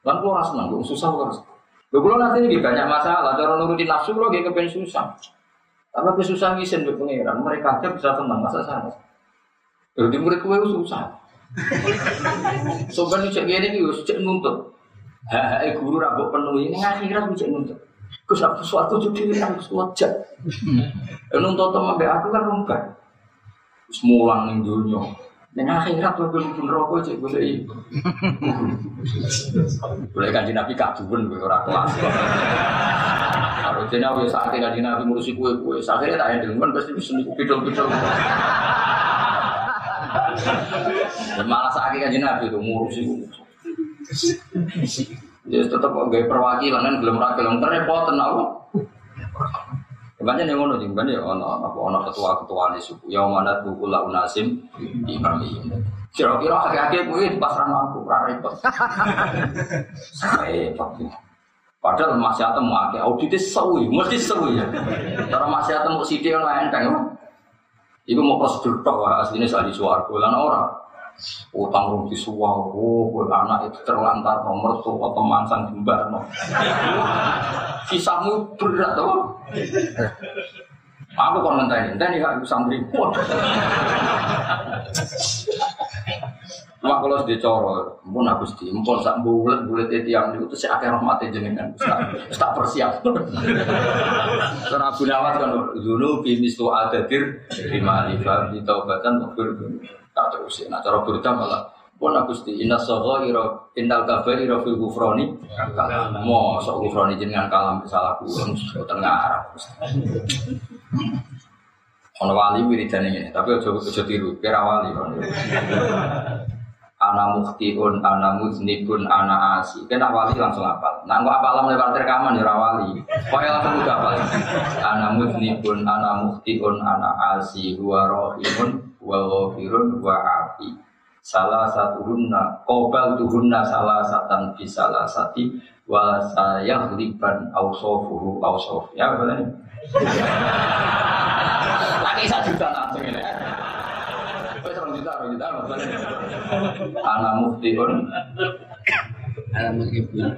Lan kula ora seneng, susah kok. Lho kula nanti ini banyak masalah, cara nurutin nafsu kula nggih kepen susah. Tapi aku susah ngisin ke pangeran, mereka aja bisa tenang, masa sana. Jadi murid kowe susah. Sobat cek gini iki cek nuntut. Hak guru rambut penuh ini akhirat cek nuntut. Gus aku suatu jadi yang wajah. Nuntut teman be aku kan rungkat. Semulang ning dunia. Dengan akhirat tuh gue pun rokok cek gue lagi. Boleh kan nabi kaduan gue orang kelas. Jadi nabi saat kan nabi ngurusi kue kue, akhirnya tak ada kan pasti bisa nih pidol pidol. Malah saat kan nabi itu ngurusi kue. Ya tetap gaya perwakilan kan belum rakyat, belum terrepot tenang. Banyak yang ngono jeng banyak ono apa ono ketua ketua di suku yang mana tuh kula unasim di kami. Kira-kira akhir-akhir gue di pasar aku repot. Saya Padahal masih ada mau akhir auditnya sewi, mesti sewi ya. Cara mau sidik yang lain kan? Ibu mau prosedur tok aslinya saya di suaraku lan orang utang rung disuwah oh gue anak itu terlantar nomor tuh atau mansang jembar no. Kisahmu berat tuh aku kon ngenteni ngenteni gak santri. Mak kalau sudah coro, pun aku sih, pun sak bulat bulat itu yang itu si akhir rahmatnya jenengan, tak persiap. Karena Abu Nawas kan dulu bimis tuh ada dir lima lima di taubatan waktu tak terus nah cara berita malah pun aku sih inna soho iro indal kafe iro fil gufroni mau sok gufroni jenengan kalam salah kurang tengah arah ono wali wiridan ini tapi ojo ojo tiru kira wali ana muhtiun, ana muznibun, ana asi. Kena wali langsung apal. Nah, apa alam lewat rekaman ya wali. Pokoknya langsung udah apal. Ana muznibun, ana muhtiun, ana asi, huwa rohimun, huwa ghafirun, huwa afi. Salah satu hunna, kobal tuhunna salah satan fi salah sati, wa sayah liban ausofuhu ausof. Ya, betul Lagi satu juta langsung ini. Satu juta, satu juta, Anak muftiun.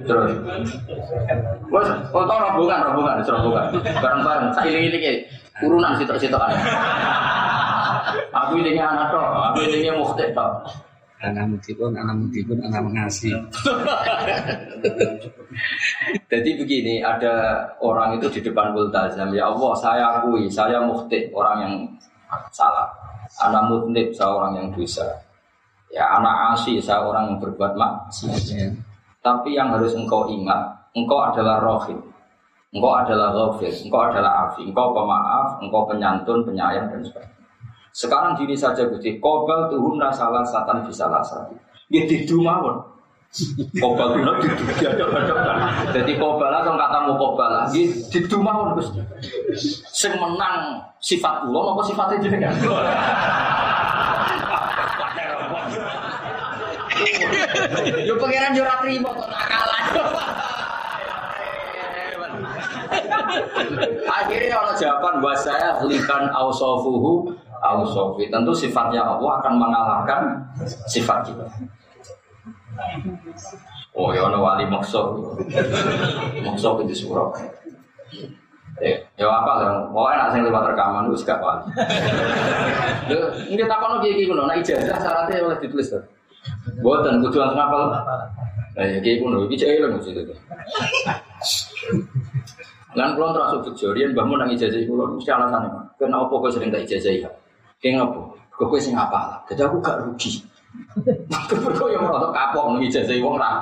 Terus. Bos, tau rombongan, rombongan, rombongan. Bareng-bareng, saya iling-iling urunan situ-situ kan. Aku ini anak toh, aku ini mufti toh. Anak mutipun, anak mutipun, anak mengasih. Jadi begini, ada orang itu di depan multazam, ya Allah, saya akui, saya mufti, orang yang salah. Anak mutnib, saya orang yang dosa. Ya, anak asih, saya orang yang berbuat maksiat. Ya. Tapi yang harus engkau ingat, engkau adalah rohim. Engkau adalah ghafir, engkau adalah afi, engkau pemaaf, engkau penyantun, penyayang dan sebagainya. Sekarang gini saja Gusti, kobal tuhun salah satan bisa satu. Ya didu mawon. Kobal tuhun didu diadap-adap. Jadi kobal atau kata mau kobal lagi didu mawon Gusti. Sing menang sifat ulo apa sifatnya jenengan? Yo pangeran yo ora trimo kok kalah. Akhirnya kalau jawaban buat saya likan ausofuhu ausofi. Tentu sifatnya Allah akan mengalahkan sifat kita. Oh ya ono wali maksud. Maksud itu surau. Eh, ya apa lah, mau enak saya lewat rekaman itu gak wali. Ini kita kono kayak gini, nah ijazah syaratnya oleh ditulis tuh. Buatan kudu langsung apa? Nah, ya kayak gini, ini cewek lah maksudnya. Lan kulon terasa bejo, dia bangun nang ijazah kulon mesti alasannya. Kenapa kok sering tak ijazah ya? Kayak apa? Kok kowe sing apa? Jadi aku gak rugi. Kok yang mau kapok nang ijazah wong ra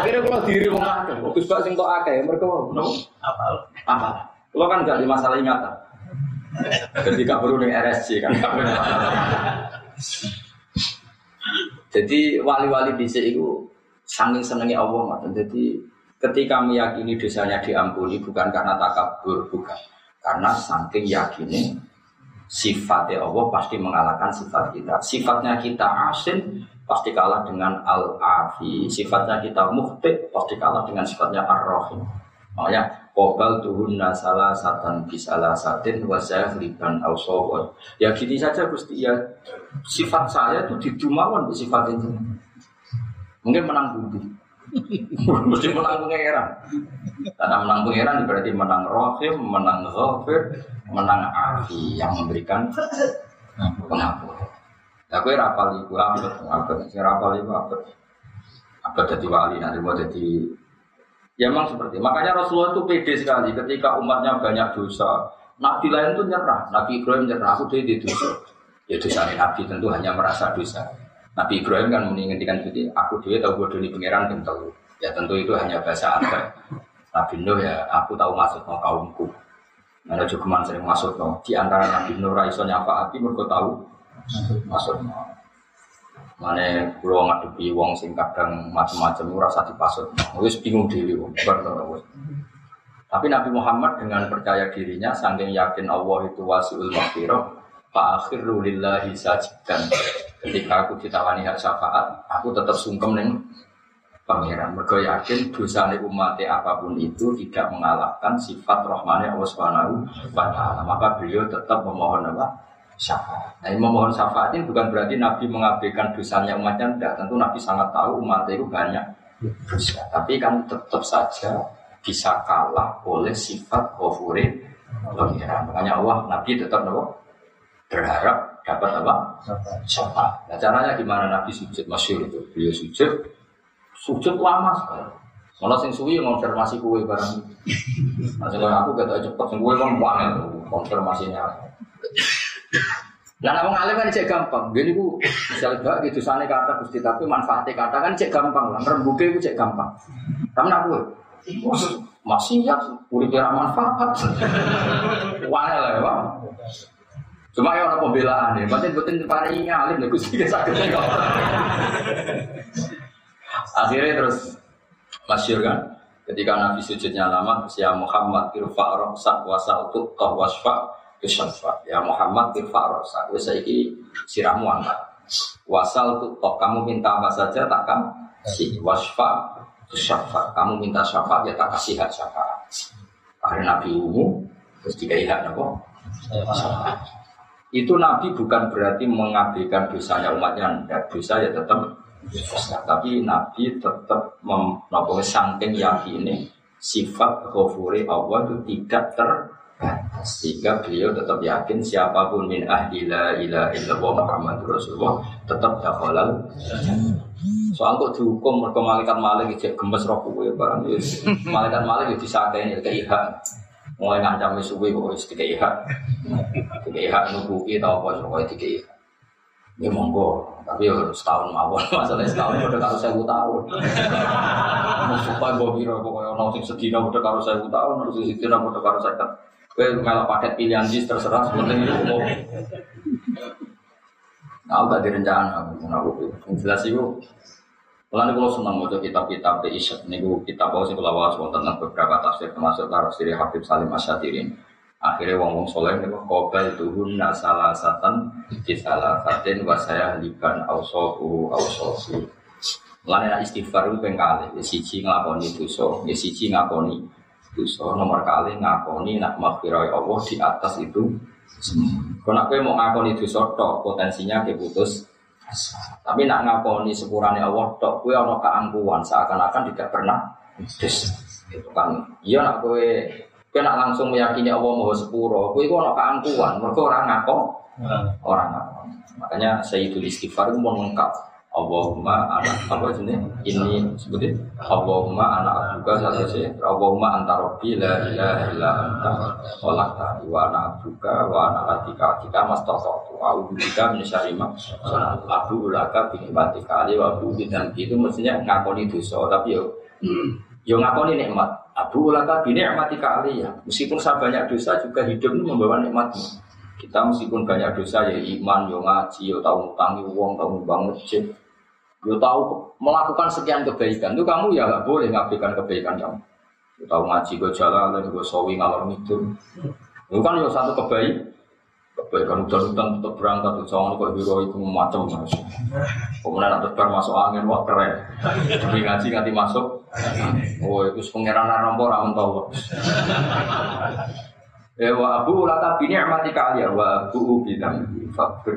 Akhirnya kalau diri wong akeh, Gus Pak sing tok akeh, mereka mau apa? Apa? Kalau kan gak di masalah ingatan. Jadi gak perlu dengan RSC kan Jadi wali-wali bisa itu saking senengnya Allah Jadi ketika meyakini dosanya diampuni bukan karena takabur, bukan. Karena saking yakinnya sifatnya Allah pasti mengalahkan sifat kita. Sifatnya kita asin pasti kalah dengan al-afi. Sifatnya kita muhtik pasti kalah dengan sifatnya ar-rahim. Makanya Kobal tuhunna salah satan bisalah satin wasaya liban ausawon. Ya gini saja Gusti ya sifat saya itu didumawan di sifat itu. Mungkin menang budi. Mesti menang pangeran. Karena menang pangeran berarti menang rohim, menang ghafir, menang afi yang memberikan pengampun. Gue rapal ibu abad, abad, si rapal ibu abad, abad jadi wali nanti mau jadi ya emang seperti makanya Rasulullah itu pede sekali ketika umatnya banyak dosa Nabi lain itu nyerah, Nabi Ibrahim nyerah, aku dia di dosa. Ya dosanya Nabi tentu hanya merasa dosa. Nabi Ibrahim kan mengingatkan itu, aku dia tahu bodoh di pangeran dan tahu. Ya tentu itu hanya bahasa adat. Nabi Nuh ya, aku tahu maksud mau kaumku. Ada juga sering masuk no. Di antara Nabi Nuh raiso nyafaati mereka tahu masuk no. Mana pulau ngadepi wong sing kadang macam-macam rasa dipasut. Wis bingung diri wong. Tapi Nabi Muhammad dengan percaya dirinya, saking yakin Allah itu wasiul maghfirah, Pak akhir lillahi sajidan. Ketika aku ditawani hak syafaat, aku tetap sungkem neng pangeran. Mereka yakin dosa umat apa pun itu tidak mengalahkan sifat rohmani Allah Subhanahu wa taala. Maka beliau tetap memohon apa? Syafaat. Nah, memohon syafaat ini bukan berarti Nabi mengabaikan dosanya umatnya. Tidak. Tentu Nabi sangat tahu umat itu banyak dosa. Tapi kan tetap saja bisa kalah oleh sifat kofure pangeran. Makanya Allah Nabi tetap apa? berharap dapat apa? Syafaat. Nah caranya gimana Nabi sujud masyur itu? Beliau sujud, sujud lama sekali. Malah sing suwi konfirmasi kue barang. Nah, kalau aku kata cepet sing kue kan banget konfirmasinya. Lah wong alim kan cek gampang. Gini ku misalnya gak gitu sana kata gusti tapi manfaatnya kata kan cek gampang lah. Rembuke ku cek gampang. Tapi nak gue masih ya udah manfaat. Wah lah ya, Cuma ya orang pembelaan ya, berarti betul ini alim nih, gusti sakit Akhirnya terus masyur kan, ketika Nabi sujudnya lama, ya Muhammad irfa rosak wasal tuh wasfa kesyafa. Ya Muhammad irfa rosak, wes ini siramu angkat. Wasal tuh kamu minta apa saja tak si wasfa kesyafa. Kamu minta syafaat ya tak kasih hak syafaat. Akhirnya Nabi umum terus dikai hak nopo. Itu Nabi bukan berarti mengabaikan dosanya umatnya, enggak dosa ya tetap dosa. Tapi Nabi tetap melakukan saking yakini sifat ghafuri Allah itu tidak terbatas. Sehingga beliau tetap yakin siapa pun min ahli la ilaha illallah Muhammad Rasulullah tetap dakhalal Soal kok dihukum mereka malaikat malik gemes roh kuwe barang malaikat malik itu disakeni keiha mulai ngancam suwe kok wis dikei hak. Dikei hak nubuki tau apa pokoknya dikei hak? Ya monggo tapi ya setahun mawon. Masalah setahun udah karo saya tahun. Supaya gue biro pokoknya orang sing sedina udah karo saya tahun harus sedina udah karo saya Gue kalau paket pilihan jis terserah, sepenting itu mau. Nah, gak direncana, aku jelas itu Mulane kalau senang mau kitab-kitab di Isyad niku kitab apa sih kalau awas tentang beberapa tafsir termasuk tafsir Habib Salim Asyadirin. Akhirnya wong wong soleh niku kobel tuhun salah satan di salah satin wasaya liban ausohu ausohu. Mulane istighfar itu pengkali, ya siji nglakoni dosa, ya siji ngakoni dosa, nomor kali ngakoni nak maghfirah Allah di atas itu. Kalau nak mau ngakoni dosa tok potensinya keputus tapi nak ngakoni sepurane Allah tok kowe ana keangkuhan seakan-akan tidak pernah des. Itu kan iya nak kowe kowe nak langsung meyakini Allah Maha Sepuro, kowe iku ana keangkuhan mergo ora ngako. Ora ngako. Makanya Sayyidul Istighfar itu mau lengkap. Allahumma anak apa ini ini sebutin Allahumma anak abduka satu sih Allahumma anta rabbi la ilaha illa anta Walak tadi. Wa anak abduka wa anak atika. Kita mas tosok tu. Aku bika menyesarima Abu ulaka binikmati kali wa abu dan itu mestinya ngakoni dosa tapi yo yo ngakoni nikmat. Abu ulaka binikmati kali ya. Meskipun saya banyak dosa juga hidup ini membawa nikmatnya kita meskipun banyak dosa ya iman, yo ngaji, yo tahu ngutangi uang, tahu nyumbang masjid, yo tahu melakukan sekian kebaikan itu kamu ya nggak boleh ngabaikan kebaikan kamu. Yo tahu ngaji gue jalan, gue sawi ngalor itu, itu kan yo satu kebaikan. Kebaikan hutan-hutan tetap berangkat, jangan kok hero itu macam mas. Kemudian ada terbang masuk angin, wah keren. Demi ngaji nganti masuk. Oh itu pengiran rampor, aman tahu. Ya wa abu laka bini amati kalian wa abu bilang fakir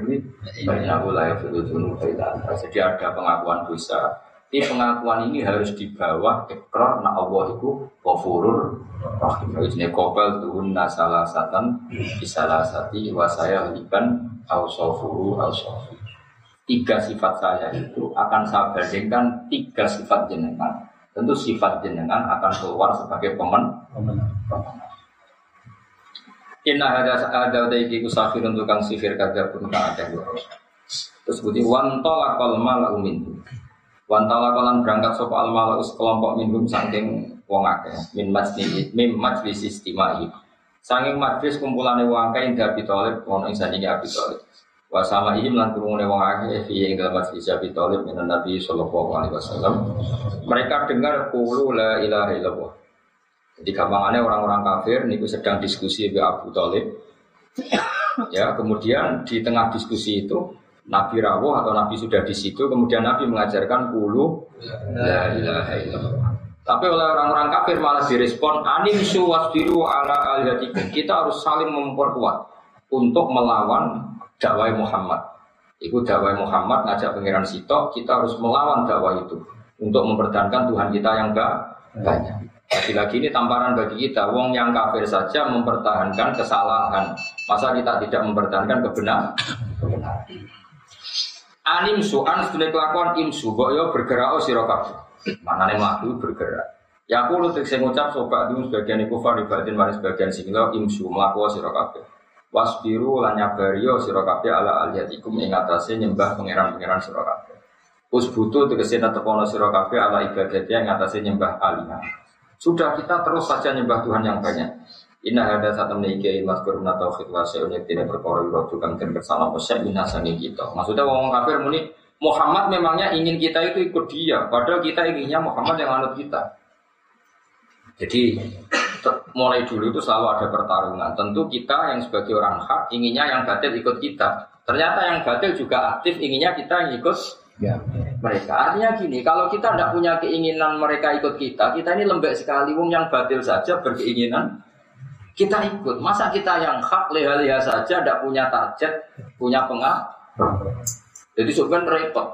banyak aku layak itu Jadi ada pengakuan dosa. Ini pengakuan ini harus di bawah ikrar na Allah itu kofurur rahim. Ini kopel tuhun nasalah satan bisalah sati wasaya liban ausofuru ausofi. Tiga sifat saya itu akan saya bandingkan tiga sifat jenengan. Tentu sifat jenengan akan keluar sebagai pemen. pemen. Inna hada ada udah iki untuk kang sihir kagak pun kang ada Terus budi wantola kol malau minhum. Wantola kolan berangkat sopo al malau kelompok minhum saking wong akeh min majlis min majlis istimai. Saking majlis kumpulane wong akeh ing Abi Thalib ono ing sandinge Abi Thalib. Wa sama ihim lan kurungune wong akeh fi ing dalam majlis Abi Thalib min Nabi sallallahu alaihi wasallam. Mereka dengar qulu la ilaha illallah. Jadi gampangannya orang-orang kafir niku sedang diskusi dengan Abu Talib. ya, kemudian di tengah diskusi itu Nabi rawuh atau Nabi sudah di situ, kemudian Nabi mengajarkan puluh la. Tapi oleh orang-orang kafir malah direspon anim suwasbiru ala alihatikum. Kita harus saling memperkuat untuk melawan dakwah Muhammad. Itu dakwah Muhammad ngajak pangeran Sito, kita harus melawan dakwah itu untuk mempertahankan Tuhan kita yang gak banyak. Lagi-lagi ini tamparan bagi kita, wong yang kafir saja mempertahankan kesalahan. Masa kita tidak mempertahankan kebenaran? kebenaran. Animsu, an sudah kelakuan imsu, kok yo bergerak oh sirokap. Mana nih maju bergerak. Ya aku lu saya ngucap sobat dulu sebagian iku faribatin maris sebagian singlo imsu melaku sirokap. Wasbiru lanya bario sirokap ala aliyatikum ingatasi nyembah pangeran-pangeran sirokap. Usbutu tegesin tepono sirokap ala ibadatnya ingatasi nyembah aliyah. Sudah kita terus saja nyembah Tuhan yang banyak. Inna ada satu meniki mas kuruna tauhid wa tidak berkori rotu kang dan bersama pesek minasani kita. Maksudnya ngomong kafir muni Muhammad memangnya ingin kita itu ikut dia, padahal kita inginnya Muhammad yang anut kita. Jadi mulai dulu itu selalu ada pertarungan. Tentu kita yang sebagai orang hak inginnya yang batil ikut kita. Ternyata yang batil juga aktif inginnya kita yang ikut ya. mereka. Artinya gini, kalau kita tidak punya keinginan mereka ikut kita, kita ini lembek sekali. Wong yang batil saja berkeinginan kita ikut. Masa kita yang hak leha-leha saja tidak punya target, punya pengaruh. Jadi sebenarnya repot.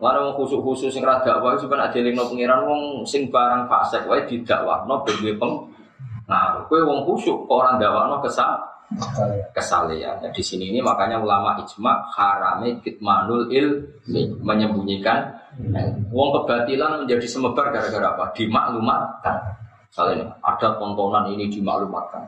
Lalu wong khusus-khusus sing rada dakwah sebenarnya lingno pengiran wong sing barang fasik wae didakwahno ben duwe peng. Nah, kowe wong khusyuk orang dakwahno kesal kesalehan. Nah, di sini ini makanya ulama ijma harame kitmanul ilmi menyembunyikan wong kebatilan menjadi semebar gara-gara apa? Dimaklumatkan. Misalnya ada tontonan ini dimaklumatkan.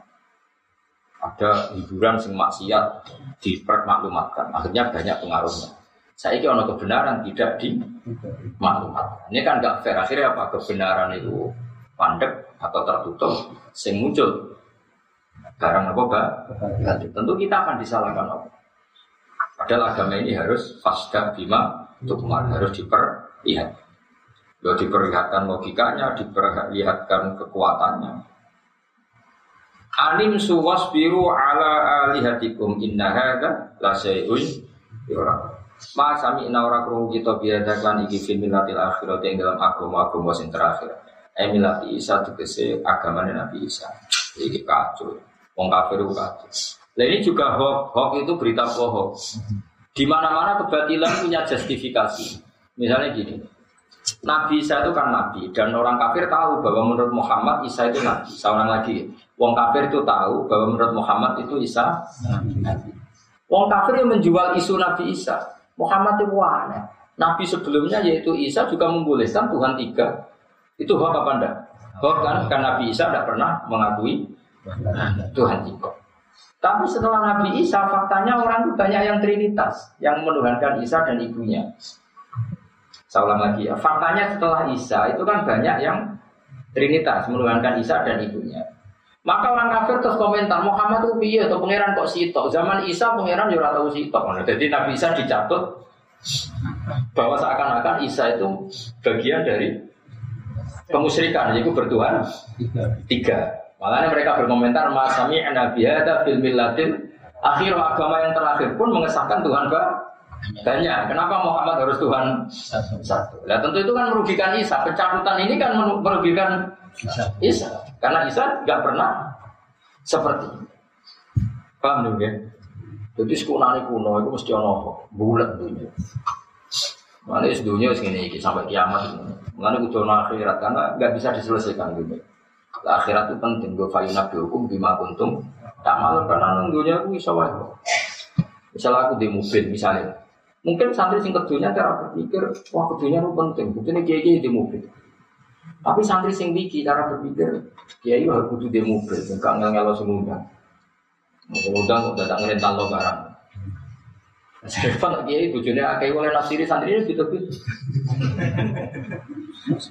Ada hiburan sing maksiat dipermaklumatkan. Akhirnya banyak pengaruhnya. Saya ini ono kebenaran tidak dimaklumatkan. Ini kan nggak fair. Akhirnya apa? Kebenaran itu pandek atau tertutup, sing muncul barang apa pak? Tentu kita akan disalahkan apa? Padahal agama ini harus fasda bima tukmar harus diperlihat. Ya diperlihatkan logikanya, diperlihatkan kekuatannya. Alim suwas biru ala alihatikum inna hadha la syai'un yura. Ma sami ora krungu kita biadakan iki fil milatil akhirat yang dalam agama-agama sing terakhir. Emilati Isa tegese agama Nabi Isa. Iki kacau. Wong kafir itu kafir. Nah ini juga hoax, hoax itu berita bohong. Di mana-mana kebatilan punya justifikasi. Misalnya gini, Nabi Isa itu kan Nabi dan orang kafir tahu bahwa menurut Muhammad Isa itu Nabi. Seorang lagi, Wong kafir itu tahu bahwa menurut Muhammad itu Isa Nabi. Wong kafir yang menjual isu Nabi Isa. Muhammad itu aneh. Nabi sebelumnya yaitu Isa juga membolehkan Tuhan tiga. Itu hoax apa enggak? Hoax kan? Karena Nabi Isa tidak pernah mengakui Tuhan juga. Tapi setelah Nabi Isa, faktanya orang itu banyak yang trinitas, yang menuhankan Isa dan ibunya. Saya ulang lagi ya, faktanya setelah Isa itu kan banyak yang trinitas, menuhankan Isa dan ibunya. Maka orang kafir terus komentar Muhammad itu piye atau pangeran kok sitok. Zaman Isa pangeran juga tahu sitok. Jadi Nabi Isa dicatut bahwa seakan-akan Isa itu bagian dari kemusyrikan, yaitu bertuhan tiga. Makanya mereka berkomentar masami nabi ada fil millatin akhir agama yang terakhir pun mengesahkan Tuhan banyak. Kenapa Muhammad harus Tuhan satu? Nah tentu itu kan merugikan Isa. Pencabutan ini kan merugikan Isa. Karena Isa nggak pernah seperti Paham juga? Jadi sekunani kuno itu mesti ono bulat dunia. Mana dunia segini sampai kiamat. Mengenai kudu akhirat karena nggak bisa diselesaikan gitu akhirat itu penting gue fayunab hukum bima kuntum tak malu karena nunggunya aku bisa wae. Misalnya aku di mobil misalnya. Mungkin santri sing kedunya cara berpikir wah kedunya itu penting. Buktinya kiai kiai di mobil. Tapi santri sing biki cara berpikir kiai harus kudu di mobil enggak ngel semua Udang udah tak ngerental lo barang. Tak kiai bujune akeh oleh nafsiri santri ini gitu gitu.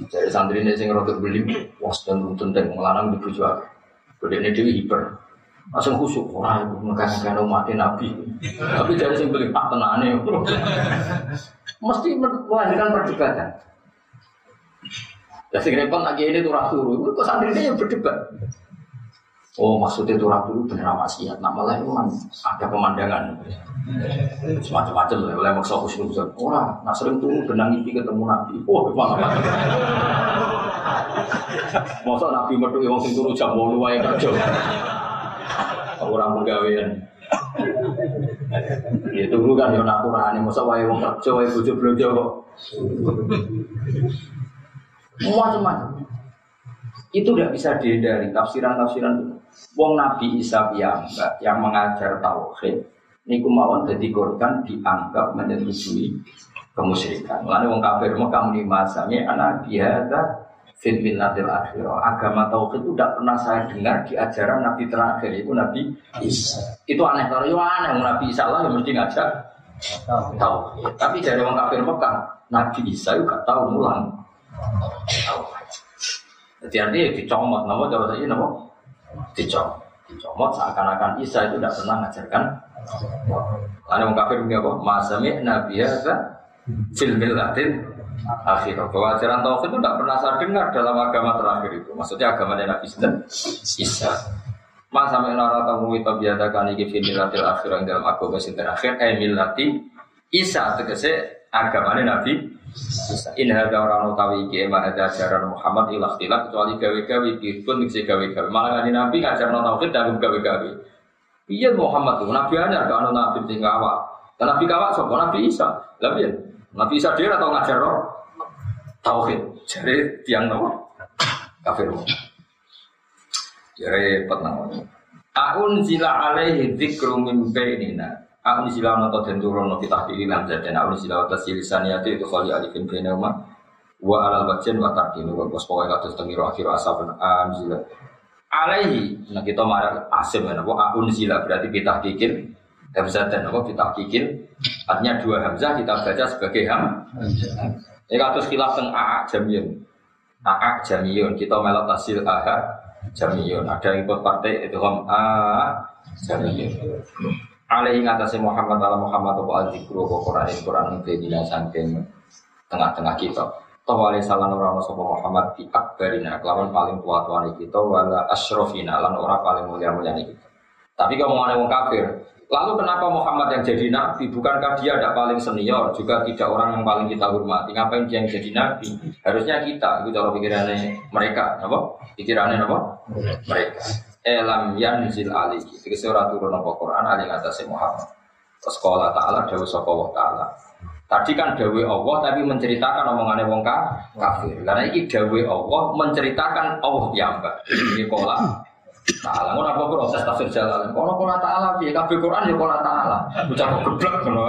Jadi santri ini sing rotok beli, was dan tentang melarang di akeh. Gede ini dewi hiper. Langsung khusyuk, wah ngekan-ngekan mati nabi. Tapi jadi sing beli tak tenane. Mesti melahirkan perdebatan. Sing repot lagi ini turah turu, itu kok santri ini yang berdebat. Oh maksudnya turah turu bener maksiat, nak malah itu kan ada pemandangan. Semacam-macam lah, oleh maksa khusyuk Orang, nak sering turu benang itu ketemu nabi. Oh, mana Masa nabi metu yang sing turu jam 8 wae kerja. Orang pegawaian. Ya tunggu kan yo naturane, masa wae wong kerja wae bojo blojo kok. Macam-macam. Itu tidak bisa dihindari tafsiran-tafsiran itu. Wong Nabi Isa piyambak yang mengajar tauhid niku mawon dadi korban dianggap menyetujui kemusyrikan. Lalu wong kafir mau kamu masanya anak biasa fil millatil akhirah. Agama tauhid itu tidak pernah saya dengar di ajaran Nabi terakhir itu Nabi Isa. Itu aneh kalau yo aneh Nabi Isa lah yang mesti ngajak tahu. Tapi dari orang kafir Mekah, Nabi Isa juga tahu mulang. Jadi artinya dicomot, nama cara saya nama dicomot. Dicomot seakan-akan Isa itu tidak pernah ngajarkan. Lalu orang kafir punya apa? Masami Nabi Isa fil millatil akhirah. Bahwa tauhid itu tidak pernah saya dengar dalam agama terakhir itu. Maksudnya agama Nabi Isa. Mas sampai nara tamu itu biasa kan iki fi millatil akhirah yang dalam agama sing terakhir eh millati Isa tegese agama Nabi Isa. In hadza orang utawi iki emang ada ajaran Muhammad ilah ilah kecuali gawe-gawe dirpun bisa gawe-gawe. Malah kan Nabi ngajarno tauhid dalam gawe-gawe. Iya Muhammad tuh Nabi hanya gak ono Nabi sing awak. Dan Nabi kawak sapa? Nabi Isa. Lah piye? Nabi Isa dia atau ngajar tauhid. Jadi tiang nopo kafir. Jadi petang. Aun zila alaihi dzikru min bainina. Aun zila noto den turun no kita di lan dan aun zila atas lisaniyati itu kali alifin bainahuma wa alal bajen wa tarkinu wa bos pokoknya kados tengiro akhir asap an zila. Alaihi, nah kita marah asim ya, aun zila berarti kita kikir Hamzah dan apa kita kikir artinya dua hamzah kita baca sebagai ham. Ini kados khilaf teng aa jamiyun. Aa jamiyun kita melok tasil aha jamiyun. Ada yang ikut partai itu ham a jamiyun. Alaihi ngatasi Muhammad ala Muhammad wa al zikru wa Quran Quran kedina saking tengah-tengah kita. Toh wali salam orang sapa Muhammad di akbarina kelawan paling tua tua kita wala asrofina lan orang paling mulia mulia kita. Tapi kalau mau wong kafir, Lalu kenapa Muhammad yang jadi nabi? Bukankah dia tidak paling senior, juga tidak orang yang paling kita hormati? Ngapain dia yang jadi nabi? Harusnya kita, itu cara pikirannya mereka, apa? Pikirannya apa? Mereka. Elam yanzil ali. Jadi surah turun apa Quran ali atas Muhammad. Sekolah Ta'ala, Dawa Sokowo Ta'ala. Tadi kan Dawe Allah tapi menceritakan omongannya wong kafir. Karena ini Dawe Allah menceritakan Allah yang Ini kola Ta'ala ngono apa proses tafsir jalan. Kono kono ta'ala piye kabeh Quran ya kono ta'ala. Bocah kok geblek ngono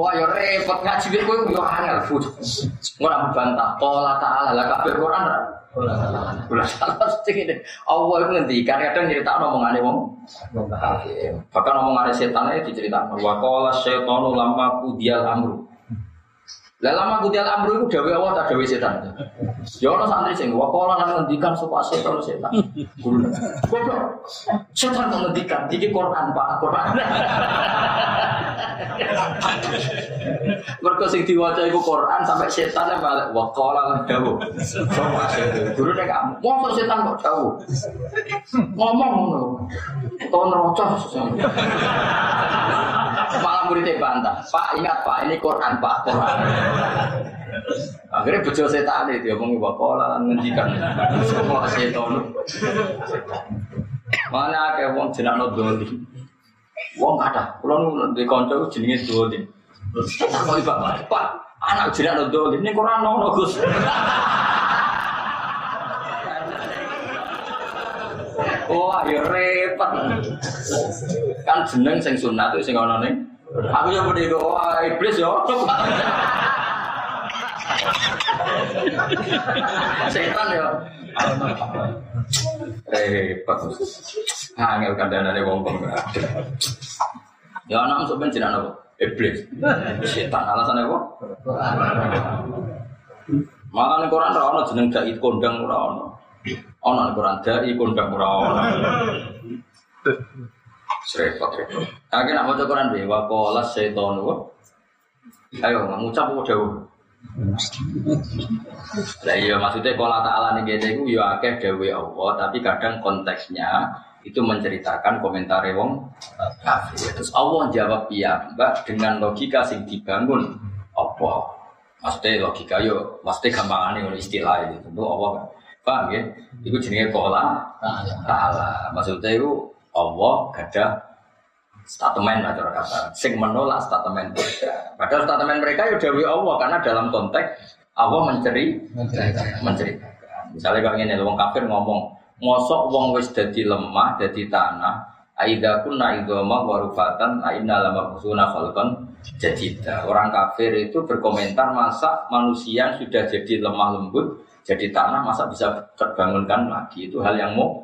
Wah ya repot ngaji kowe kowe yo angel fut. Ngono bantah kono ta'ala lah kabeh Quran ra. Kula salah sing ini. Allah itu ngendikan kadang nyeritakno omongane wong. Bahkan omongane setan itu diceritakno. Wa qala syaitanu lamma qudial amru. Lah lama kudial amru itu dawe Allah tak dawe setan. Ya santri sing wa qala lan ngendikan sapa setan setan. Guru. Goblok. Setan ngendikan iki Quran Pak, Quran. Mergo sing diwaca iku Quran sampai setan balik wa qala lan dawu. Sapa setan. Guru nek ngomong setan kok dawu. Ngomong ngono. Tahun rocah. Malah muridnya bantah. Pak ingat Pak ini Quran Pak Quran. Akhirnya bejo setan itu dia ngomong wakola ngendikan semua setan. Mana kayak wong jenak no doli. Wong kata, kalau nu di konco jenenge doli. Tak mau ibak Pak, anak jenak no doli. Ini Quran no Gus. Wah, ya repot. Kan jeneng sing sunat sing ana ning. Aku yang muni wah iblis yo. Setan ya. Repot. Angel kandhanane wong ada. Ya anak masuk ben jenenge apa? Iblis. Setan alasannya apa? Malah ning Quran ora ono jeneng dai kondang ora ono. Ono ning Quran dai kondang ora ono. Serepot repot. Akhirnya nak maca Quran be wa qala setan. Ayo ngucap apa dawuh? Lah iya maksudnya kalau ta'ala nih kita itu ya akeh dewe Allah tapi kadang konteksnya itu menceritakan komentar wong kafir. Terus Allah jawab iya mbak dengan logika sing dibangun apa? Maksudnya logika yo, maksudnya gampang nih istilah itu tentu Allah. Paham ya? Itu jenenge kola ta'ala. Maksudnya itu Allah gada statement lah cara kata. Sing menolak statement mereka. Padahal statement mereka ya dewi Allah karena dalam konteks Allah menceri menceritakan. Misalnya kalau ini wong kafir ngomong, ngosok wong wis dadi lemah, dadi tanah, Aida kunna idoma warufatan aina lama kusuna khalqan jadida. Orang kafir itu berkomentar masa manusia yang sudah jadi lemah lembut, jadi tanah masa bisa terbangunkan lagi. Itu hal yang mau.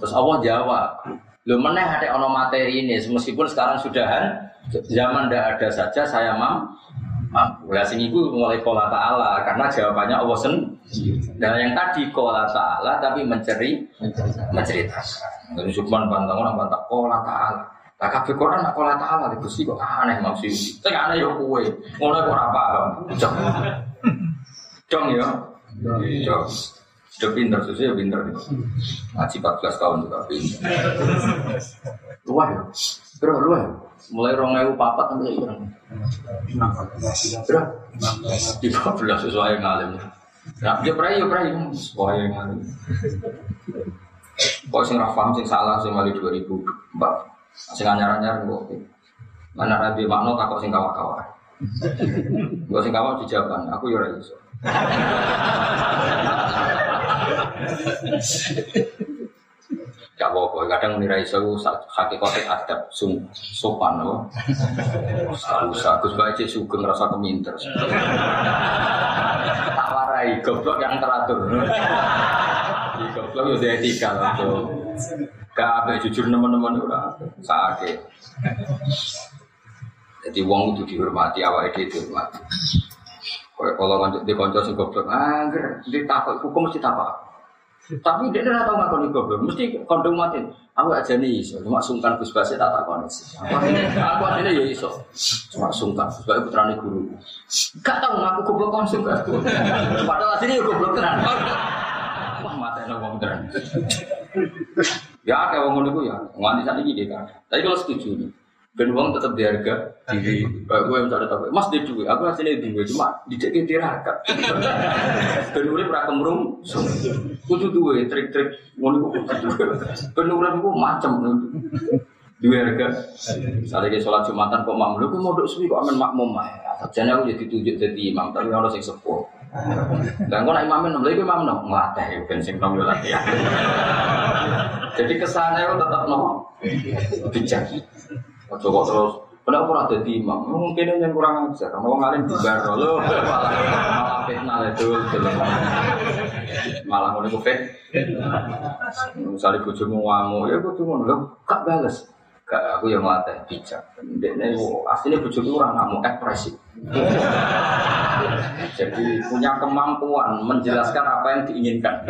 Terus Allah jawab, Lu meneh ada ono materi ini, meskipun sekarang sudahan zaman tidak ada saja saya mam mampu. Lah sing iku mulai kola ta'ala karena jawabannya Allah sendiri. Dan yang tadi kola ta'ala tapi menceri menceritakan. Dari Subhan bantang orang bantang kola ta'ala. Lah kabeh Quran nak kola ta'ala di Gusti kok aneh maksud. Sing aneh yo kowe. Ngono kok ora paham. Dong ya. Dong. Sudah pinter, sudah pinter. Ngaji 14 tahun juga pinter. Luah ya? Bro, luah ya? Mulai rong ewu papat sampai iya. Bro, di 14 sesuai ngalim. Nah, dia pray, ya pray, sesuai ngalim. Kok sing ra paham sing salah sing mali 2004. Sing anyar-anyar kok. Mana Nabi makna takut sing kawak-kawak. Gua sing kawak dijawab, aku ya ora iso. Gak apa-apa, kadang nirai sewu hakikatnya adab sum, sopan loh. Usah, Gus Baik sugeng rasa keminter. Tak warai, goblok yang teratur. Di goblok ya udah etika tuh. Gak apa jujur teman-teman udah sakit. Jadi wong itu dihormati, awal itu dihormati. Kalau lanjut di konco sing goblok, angger ditakut hukum mesti takut. Tapi dia tidak tahu ngakoni goblok, mesti kondom mati. Aku aja nih iso, cuma sungkan Gus tak takoni sih. Aku aja ya iso, cuma sungkan Gus Basi putrane guru. Gak tahu ngaku goblok kon sungkan. Padahal aslinya ya goblok tenan. Wah mata enak wong tenan. Ya kayak wong ngono ya, nganti saat ini kan. Tapi kalau setuju nih, Ben uang tetap diharga diri. Pak gue yang cari tahu. Mas dia duit, aku hasilnya di gue cuma dijek tirakat. Ben urip ra kemrung. Kudu duwe trik-trik ngono kudu. Ben urip ku macam Dua harga. Misalnya dia sholat jumatan kok makmum, lu mau duduk suwi kok aman makmum aja. Sajane aku jadi tunjuk jadi imam, tapi orang sing sepuh. Dan kok nak imamin, lha iku imam no nglatih ben sing nom latihan. Jadi kesannya tetap no bijak. Ojo kok terus Kenapa pernah jadi imam? Mungkin yang kurang ajar. Karena orang alim bubar lo malah fitnah itu. Malah mau niku fit. Misalnya bojomu ngamuk, ya bojomu lo gak bales. Gak aku yang ngelatih bijak. Dekne aslinya bojomu orang ngamuk ekspresif. Jadi punya kemampuan menjelaskan apa yang diinginkan.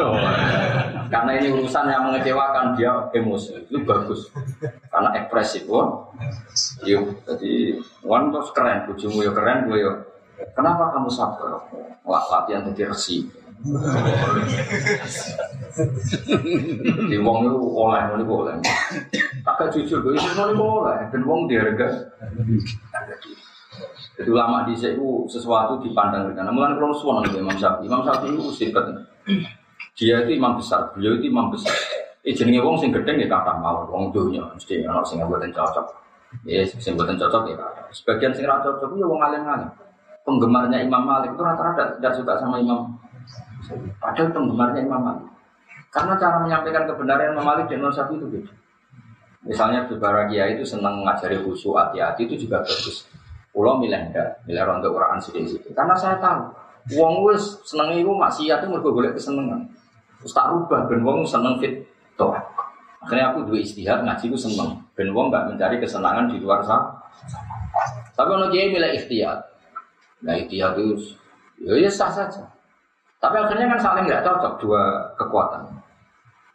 Karena ini urusan yang mengecewakan dia emosi itu bagus. Karena ekspresif, wah. Yuk, jadi wan terus keren, bujumu ya keren, gue ya. Kenapa kamu sabar? Wah, latihan jadi resi. Di wong itu oleh, ini boleh. Agak jujur, gue itu boleh. Dan wong diharga. Jadi ulama di itu sesuatu dipandang dengan. Namun kalau suara dari Imam Syafi'i, Imam Syafi'i itu sifat. Dia itu imam besar, beliau itu imam besar. Eh jenenge wong sing gedeng ya kata mau wong dunya mesti ana sing mboten cocok. Ya sing mboten cocok ya Sebagian sing ora cocok ya wong alim-alim. Penggemarnya Imam Malik itu rata-rata tidak suka sama Imam. Padahal penggemarnya Imam Malik. Karena cara menyampaikan kebenaran Imam Malik dan Imam Syafi'i itu beda. Misalnya beberapa kiai itu senang mengajari khusyuk hati-hati itu juga bagus. Pulau milih enggak, milih rontok Quran sedikit. Karena saya tahu, uang wis seneng itu maksiat itu mergo golek kesenengan. Terus tak rubah ben wong seneng fit toh. Akhirnya aku dua istihad ngaji ku seneng. Ben wong gak mencari kesenangan di luar sana. Tapi ono kiai milih ikhtiyat. Nah ikhtiyat itu ya, ya sah saja. Tapi akhirnya kan saling nggak cocok dua kekuatan.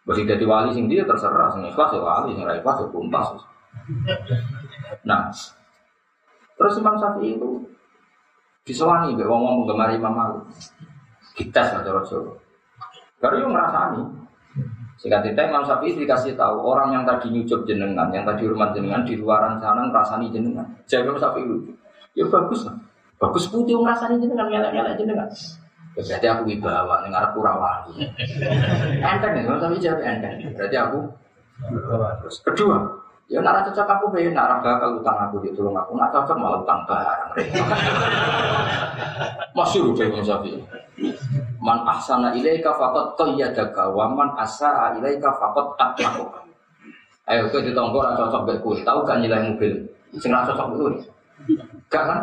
Bagi jadi wali dia terserah, sing ikhlas ya wali, sing ikhlas ya kumpas. Nah, terus Imam Syafi'i itu disewani mbek wong-wong penggemar Imam Malik. Kita cara Jawa. Baru yang ngerasani. Singkat cerita Imam Syafi'i dikasih tahu orang yang tadi nyucup jenengan, yang tadi hormat jenengan di luaran sana ngerasani jenengan. Jadi Imam Syafi'i lucu. Ya bagus lah. Bagus putih ngerasani jenengan, ngelak-ngelak jenengan. Ya, berarti aku wibawa, ini ngarep kurawani. Enteng ya, Syafi'i jawab enteng. Berarti aku Terus kedua, ya nara cocok aku be, nara bakal utang aku di tolong aku, nara cocok malah utang barang. Masyur udah Imam Syafi'i. Man ahsana ilaika faqad qayyadaka wa man asaa ilaika faqad atmaka. Ayo kowe ditonggo ora cocok mbek kowe, tahu gak nilai mobil? Sing ora cocok kowe. Gak kan?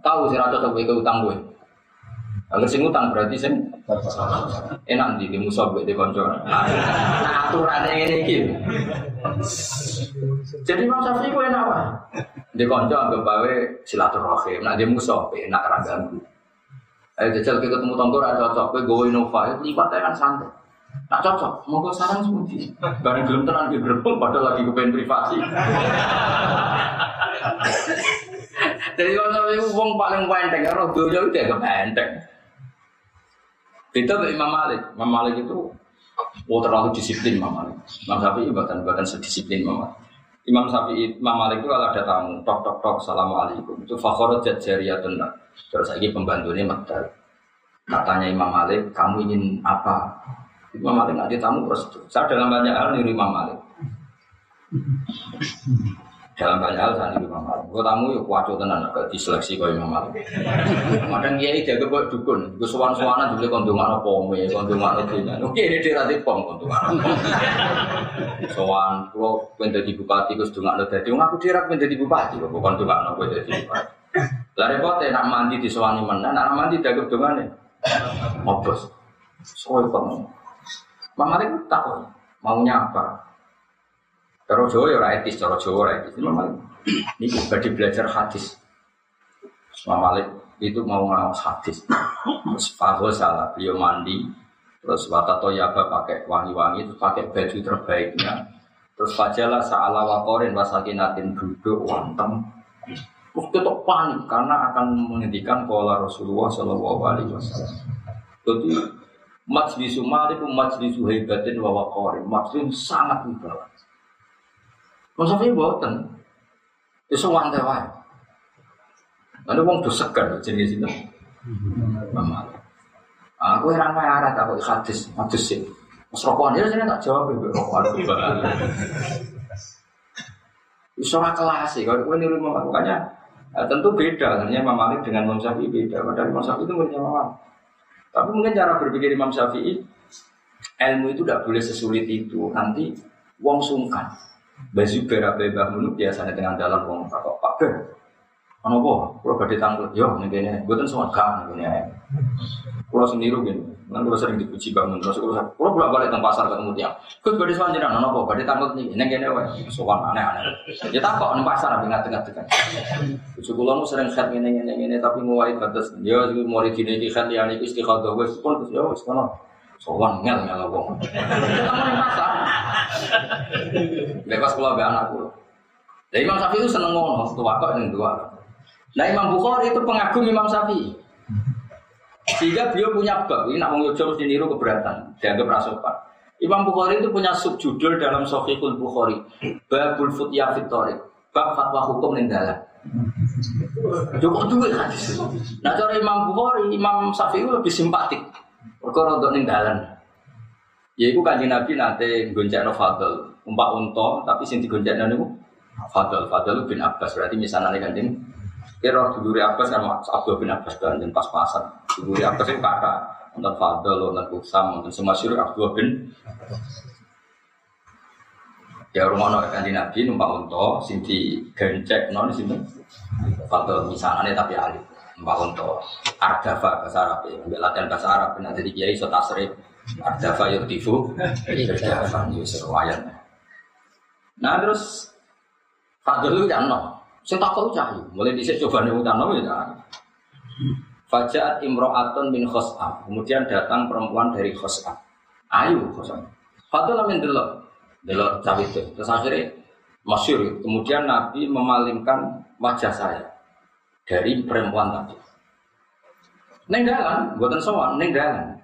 Tahu sing ora cocok kowe utang kowe. Agar sing utang berarti sing enak di di musuh di konco. Nah, aturannya ini gitu. Jadi Imam Syafi'i ku enak apa? Di konco anggap bawe silaturahim. Nah di musuh enak ragam. Ayo jajal kita ketemu tonggo ra cocok, kowe gowo Innova, lipat kan santai. Tak cocok, mau kau sarang semuji. Barang belum tenang di gerbong, padahal lagi kepengen privasi. Jadi kalau itu uang paling penteng, ya roh dunia itu ya enteng. Itu Imam Malik, Imam Malik itu Oh terlalu disiplin Imam Malik. Imam Syafi'i bahkan bahkan sedisiplin Imam Malik. Imam Syafi'i, Imam Malik itu kalau ada tamu, tok tok tok, assalamualaikum. Itu fakhorat jajariyatun Terus lagi pembantunya Magdal. Katanya Imam Malik, kamu ingin apa? Imam Malik nggak tamu terus. Saya dalam banyak hal niru Imam Malik. Dalam banyak hal saya niru Imam Malik. Gue tamu yuk kuaco tenan agak diseleksi kau Imam. Kadang dia ini jaga buat dukun. Gue suan suanan juga kondungan apa pome, kondungan apa ini. Oke ini dia nanti pom kondungan kalau pengen jadi bupati, gue sedungan lo jadi. Aku dirak jadi bupati, gue kondungan apa jadi bupati. Lah repotnya nak mandi di sewani mana, nak mandi dagem dongane. Mobos. Soal kamu. Mama itu takut maunya apa. Cara Jawa ya etis, cara Jawa ora etis. Ini badi belajar hadis. Mama Malik itu mau ngawas hadis. Terus Fahul salah, beliau mandi. Terus Watato Yaba pakai wangi-wangi, terus pakai baju terbaiknya. Terus fajalah sa'ala wakorin wasakinatin duduk wantem Terus tetap panik karena akan menghentikan pola Rasulullah Shallallahu Alaihi Wasallam. Jadi majlis malik majlis hebatin wa waqarin majlis sangat wibawa. Ini buatan, itu wantai wae. Ada wong tuh segan jenis itu. Mama. Aku heran wae arah tak kok hadis, hadis sih. Mas rokokan dia tak jawab ibu rokokan. Iso kelas sih, kalau gue niru makanya Nah, tentu beda, hanya Imam Malik dengan Imam Syafi'i beda. Padahal Imam Syafi'i itu punya Imam. Tapi mungkin cara berpikir Imam Syafi'i, ilmu itu tidak boleh sesulit itu. Nanti wong sungkan. Baju berabe bangun biasanya dengan dalam wong kok Pak Ber. Ano kok, kalau badai tanggut, yo, ini kayaknya, gue kan semua gak, ini kayaknya. Kalau sendiri gini, kan gue sering dipuji bangun, terus gue kalau bolak balik teng pasar ketemu tiang, gue badai soal jiran, ano kok, badai tanggut nih, ini kayaknya, wah, soal aneh-aneh. Ya tak kok, nih pasar, nggak tengah-tengah. Cucu kulo sering khat ini, ini, tapi nguai batas, ya, mau di sini di khat yang itu istiqadah, gue pun ya, wes kono. Sowan ngel ngel wong. Lepas kulo be anak kulo. Jadi Imam Syafi'i itu seneng ngono, tua kok ini dua. Nah Imam Bukhari itu pengagum Imam Syafi'i. Sehingga beliau punya bab, ini nak mengujung mesti niru keberatan, dianggap rasopan. Imam Bukhari itu punya subjudul dalam Sahihul Bukhari, Babul Futya Fitorik, bab fatwa hukum ninggalan. Cukup duit hadis. Nah cara Imam Bukhari, Imam Syafi'i lebih simpatik. Perkara untuk. Ya itu kanji Nabi nanti gonceng Fadl, umpak unta, tapi sing digonceng niku Fadl, Fadl bin Abbas berarti misalnya kanjeng Kira dulure Abbas kan Abdul bin Abbas dan pas-pasan. Dulure Abbas itu kakak. Untuk Fadl, untuk Usam, untuk semua syuruk Abdul bin Ya rumah no kan Nabi numpak unta, sing di gencek non sini. Fadl misalnya tapi alif numpak unta. Ardafa bahasa Arab ya, latihan bahasa Arab. Nanti kiai so tasrif. Ada fayut tifu, ada fayut serwayan. Nah terus Fadl itu kan no, saya takut cahyu. Mulai dhisik coba nih utang no ya. Fajat Imro'atun bin Khos'am. Kemudian datang perempuan dari Khos'am. Ayo Khos'am. Fadl amin delok. Delok cawe itu. Terus akhirnya masyur. Kemudian Nabi memalingkan wajah saya dari perempuan tadi. Neng dalan, buatan sowan, neng dalan.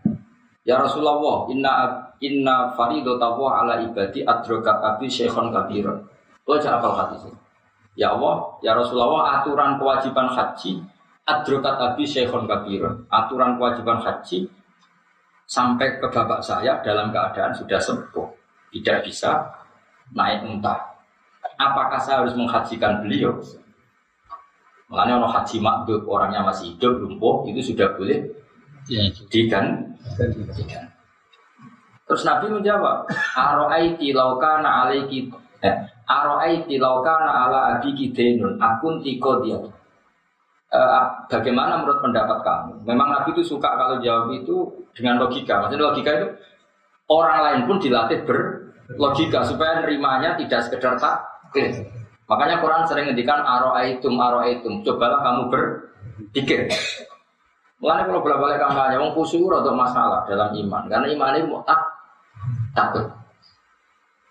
Ya Rasulullah, inna inna faridotahu ala ibadi adrokat abi syekhon kabiron. Lo aja apal hadis Ya Allah, ya Rasulullah, aturan kewajiban haji adrokat abi syekhon kabiron. Aturan kewajiban haji sampai ke bapak saya dalam keadaan sudah sembuh, tidak bisa naik unta. Apakah saya harus menghajikan beliau? Makanya orang haji makdud orangnya masih hidup lumpuh itu sudah boleh Ya, digan digan. Terus Nabi menjawab, Aro'aiti laukana alaiki eh, Aro'aiti laukana ala abiki denun akun tiko dia. Eh, bagaimana menurut pendapat kamu? Memang Nabi itu suka kalau jawab itu dengan logika. Maksudnya logika itu orang lain pun dilatih berlogika supaya nerimanya tidak sekedar tak Makanya Quran sering ngendikan aro'aitum aro'aitum. Cobalah kamu berpikir. Mulanya kalau bolak kampanye, wong khusyuk atau masalah dalam iman, karena iman ini tak takut.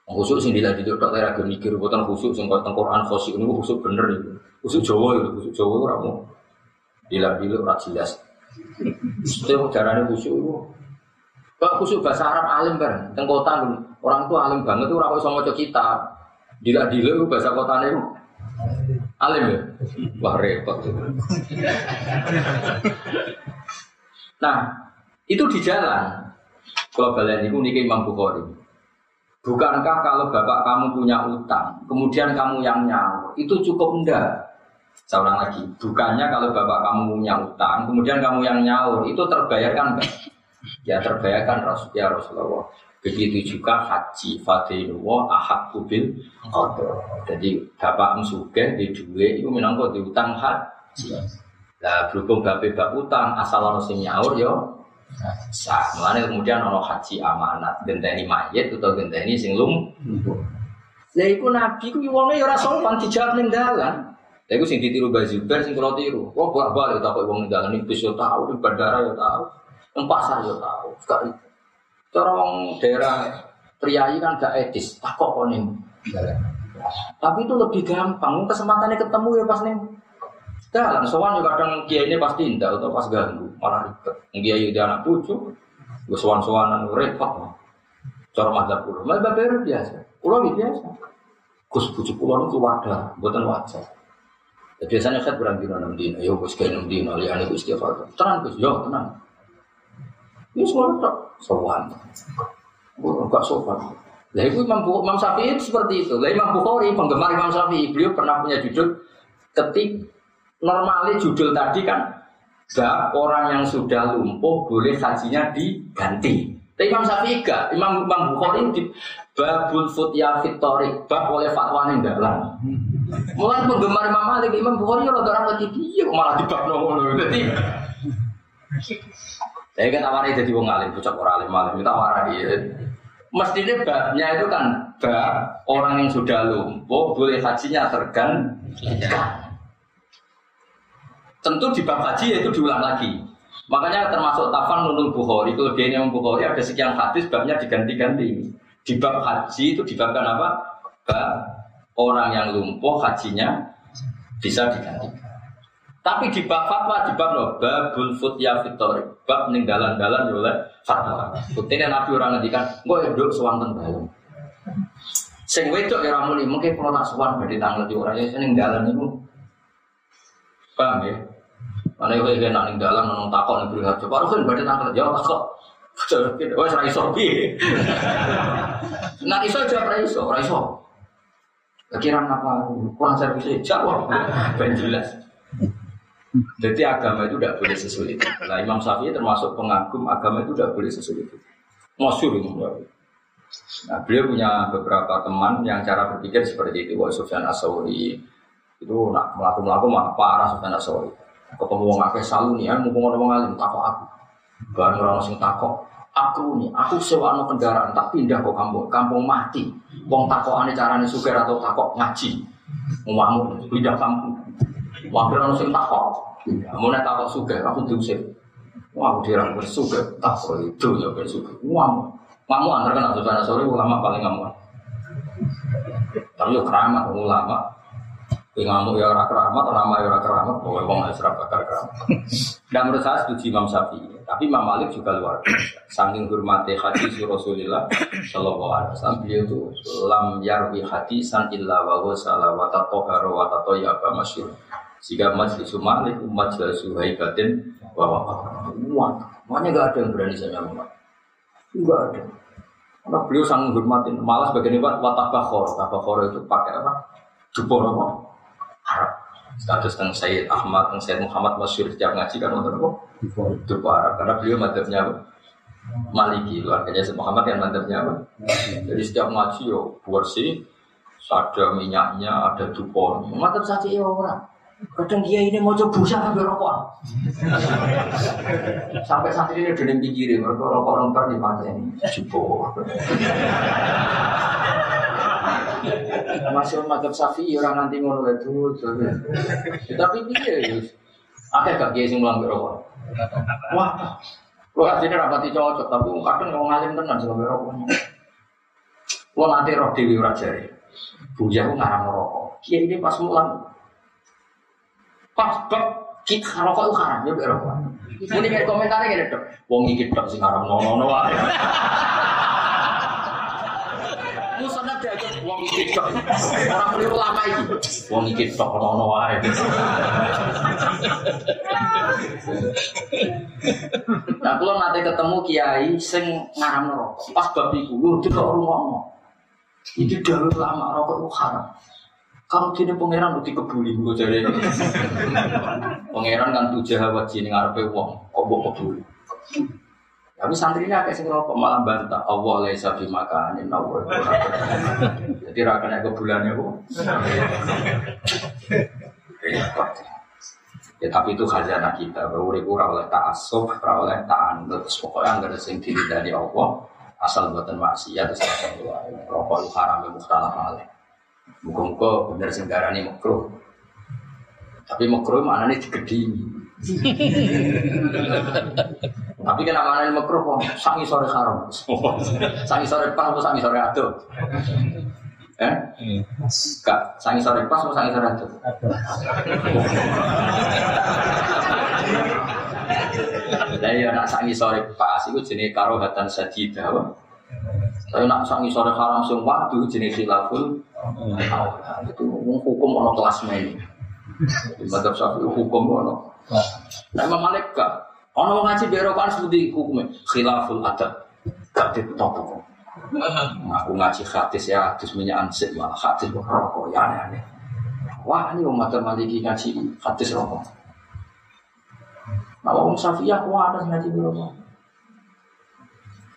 Wong khusyuk sing dilatih itu dokter agak mikir, bukan khusyuk sing kau Quran khusyuk ini khusyuk bener itu. Khusyuk Jawa itu, khusyuk Jawa itu ramu. Bila bila ora jelas. Itu caranya khusyuk itu. Kalau khusyuk bahasa Arab alim bareng, teng kota orang tua alim banget itu orang sama kita. Dila dila itu bahasa kotanya itu alim ya. Wah repot. Nah, itu di jalan. Kalau kalian itu niki Imam Bukhari. Bukankah kalau bapak kamu punya utang, kemudian kamu yang nyaur, itu cukup enggak? Saya ulang lagi, bukannya kalau bapak kamu punya utang, kemudian kamu yang nyaur, itu terbayarkan enggak? Ya terbayarkan Rasul ya Rasulullah. Begitu juga haji fadilullah ahad kubil qadar. Jadi bapak musuge di duwe itu minangka diutang haji. Lah berhubung bape bab utang asal sing nyaur yo sah. Mulane kemudian ono haji amanat genteni mayit atau genteni sing lum. Lah iku nabi ku wonge yo ora sopan dijawab ning dalan. Lah iku sing ditiru Mbak Zubair sing kula tiru. Kok bolak-balik tak kok wong ning dalan iki yo tau, di bandara yo tau, ning pasar yo tau. Cara wong daerah priayi kan gak etis, takok kok ning. Tapi itu lebih gampang, kesempatannya ketemu ya pas ning dalam juga kadang kiai ini pasti indah atau pas ganggu, malah ribet. Kiai udah anak cucu, gue sowan-sowanan repot. Cara madzhab kulo, madzhab biasa. Kulo biasa. Gus bujuk kulo itu wadah, buatan wajar. Ya, biasanya saya berang dino enam dino, yo gus kayak enam dino, lihat gus hari. Tenang gus, yo tenang. Ini semua tak sowan. Gue gak sopan. Lah itu Imam, Imam Syafi'i seperti itu. Lah Imam Bukhari penggemar Imam Syafi'i, beliau pernah punya judul ketik normalnya judul tadi kan bab orang yang sudah lumpuh boleh hajinya diganti. Tapi Imam Syafi'i gak, Imam Imam Bukhari di babul futya fitorik bab oleh fatwa yang dalam. Mulai penggemar Imam Malik, Imam Bukhari orang orang lagi dia malah di bab nomor Jadi saya kan awalnya jadi wong alim, bocah orang alim alim kita warai. Mestinya babnya itu kan bab orang yang sudah lumpuh boleh hajinya terganti. Tentu di bab haji itu diulang lagi. Makanya termasuk tafan nunul Bukhari, kelebihannya Imam Bukhari ada sekian hadis babnya diganti-ganti. Di bab haji itu dibabkan apa? Bab orang yang lumpuh hajinya bisa diganti. Tapi di bab fatwa di bab no, babul futya fitori, bab ninggalan-galan ya oleh fatwa. Buktinya Nabi orang ngendikan, gue hidup sewanten dalam. Sing wedok ya ramuni, mungkin kalau tak sewan badhe tanglet di orang ya ninggalan itu. Paham ya? Mana yang kayak nak dalam nong takok nih beri harga. Baru kan badan angkat jawab takok. Wah serai iso bi. Nak iso jawab serai iso, serai iso. Kira apa? Kurang servis jawab. Ben jelas. Jadi agama itu tidak boleh sesulit. Nah Imam Syafi'i termasuk pengagum agama itu tidak boleh sesulit. Masyur itu. Nah beliau punya beberapa teman yang cara berpikir seperti itu. Wah Sufyan Asawri itu nak melaku-melaku mah parah Sufyan Asawri ketemu wong akeh salu nih, ya mumpung orang wong alim takok aku. Barang orang sing takok, aku nih, aku sewa no kendaraan tak pindah ke kampung, kampung mati. Wong takok ane carane suger atau takok ngaji. Umakmu pindah kampung. Wakil ono sing takok. Mau nek takok suger, aku diusir. Wah, aku dirang bersuger, takok itu ya bersuger. Wah, kamu antar suasana sore ulama paling ngamuan. Tapi yo keramat ulama. Ngamuk ya ora keramat, lama ya ora keramat, pokoke wong wis ora bakal keramat. Dan menurut saya setuju Imam Syafi'i. Tapi Imam Malik juga luar biasa. Saking hormati hadis Rasulullah Shallallahu Alaihi Wasallam beliau itu lam yarwi hadisan illa wa salah wa tatohara wa tatoyaba masyur. Jika majlis Malik majlis haibatin wa wa Wah, makanya gak ada yang berani saya ngomong. Enggak ada. Karena beliau sangat hormatin. Malah sebagian ini watabakhor. Tabakhor itu pakai apa? Jubor apa? Status tentang Sayyid Ahmad, tentang Sayyid Muhammad Masyur setiap ngaji kan untuk apa? Jubor Arab. Karena beliau madhabnya apa? Maliki. Artinya Sayyid Muhammad yang madhabnya apa? Jadi setiap ngaji yo bersih. Ada minyaknya, ada dupon. Madhab saja ya orang. Kadang dia ini mau coba busa sampai rokok. sampai saat ini udah pikirin, mereka rokok nomor di mata ini. Cipo. Masih madhab safi orang nanti ngono itu. Tapi dia ya. Ada gak dia sing mulang rokok? Wah, Lo aslinya rapati cocok, tapi kadang mau ngalim tenan sama rokok. Lo nanti roh dewi rajari. Bujah aku ngarang rokok. Kiai ini pas mulang pas bab kita rokok itu haram ya rokok. Kayak komentarnya gini dok, wong iki dok sing haram nono nono wae. Musonat diajak wong iki dok, orang keliru lama iki. Wong iki dok nono wae. Nah, kalau nanti ketemu kiai sing ngaram rokok, pas bab iku, lu tidak rumah Itu jalur lama rokok itu haram. Kalau gini pangeran udah kebuli gue jadi pangeran kan tuh jahat sini ngarepe wong kok mau kebuli. Tapi santrinya kayak sing rokok malah bantah Allah laisa fi makanin Allah. Jadi rakane kebulannya kok. Ya tapi itu khazanah kita, urip ora oleh ta'assub, ora oleh ta'anut, pokoknya nggak ada sing dari Allah, asal buatan maksiat terus rokok itu haram mukhtalaf alaih. Muka-muka bener senggarani makruh. Tapi makruh mana nih digedingi. Tapi kenapa mana makruh kok sangi sore haram. sangi sore pas atau sangi sore ado. Eh? Kak, sangi sore pas atau sangi sore ado? Lah ya nak sangi sore pas itu jenis karohatan sajidah. Tapi nak sangi sore haram sing waktu jenis khilaful itu hukum ono kelas main. Di madhab syafi'i hukum ono. Nah Imam Malik gak. Ono ngaji berokan seperti hukumnya khilaful adab. Gak ditopo. Aku ngaji hadis ya hadis minyak ansik malah hadis rokok ya aneh-aneh. Wah ini umat maliki ngaji hadis rokok. Nah, orang Syafi'i aku ada ngaji berapa?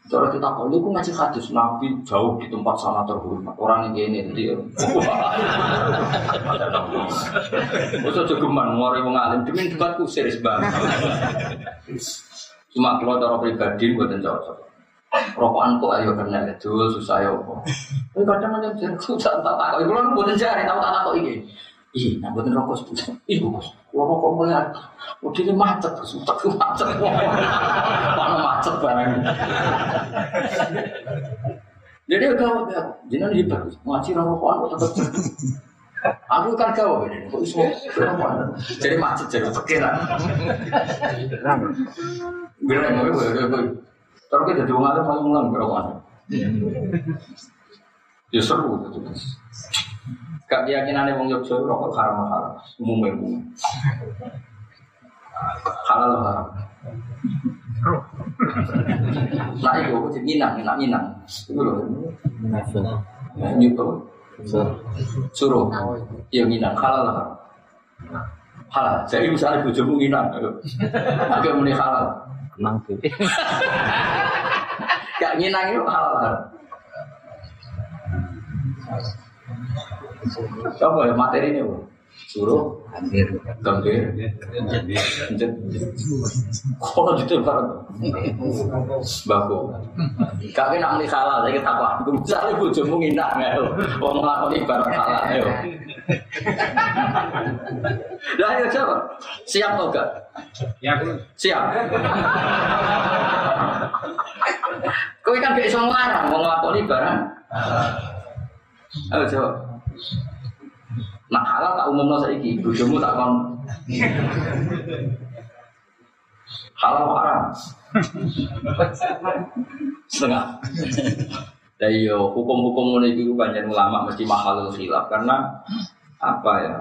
Cara kita kau ini ngaji hadis Nabi jauh di tempat sana terhormat. Orang yang ini dia. Masa jogeman ngore wong alim demi debatku serius banget. Cuma kalau cara pribadi buat cocok. Rokokan kok ayo kena itu susah ya kok. Tapi kadang ada yang susah tak. Ibu kan buat cari tahu tak tahu ini. Iya, nah buatin rokok sebut. Iya kalau rokok mulai, udah ini macet, sutak macet. Mana macet barang. Jadi udah, jangan hebat, ngaji rokokan kok tetap. Aku kan kau ini, kok iso Jadi macet jadi pikiran. Bilang mau gue. Terus kita jadi orang paling mulang berokan. Ya seru gitu. Gak keyakinan wong Yogyo rokok haram halal, umumnya umum. Halal haram. Nah itu aku jadi minang, minang, minang. Itu loh. Ini tuh. Suruh. Iya minang, halal haram. Halal. Jadi misalnya bujumu minang. Agak muni halal. Emang tuh. Gak minang itu halal haram. Coba ya materi ini, Bu. Suruh hampir gambir. Encet. Kalau gitu barang. Baku. Kaki nak muni halal, saya kita apa? Aku misalnya bujumu ngindak nggak? Wong ngelakoni barang halal, ayo. Lah ayo coba. Siap atau enggak? ya Siap. Kowe kan gak iso nglarang wong nglakoni barang. Ayo coba. Nak halal tak umumno saiki, bojomu tak kon. Halal haram. Setengah. Dan yo hukum-hukum mulai itu banyak ulama mesti mahal khilaf karena apa ya?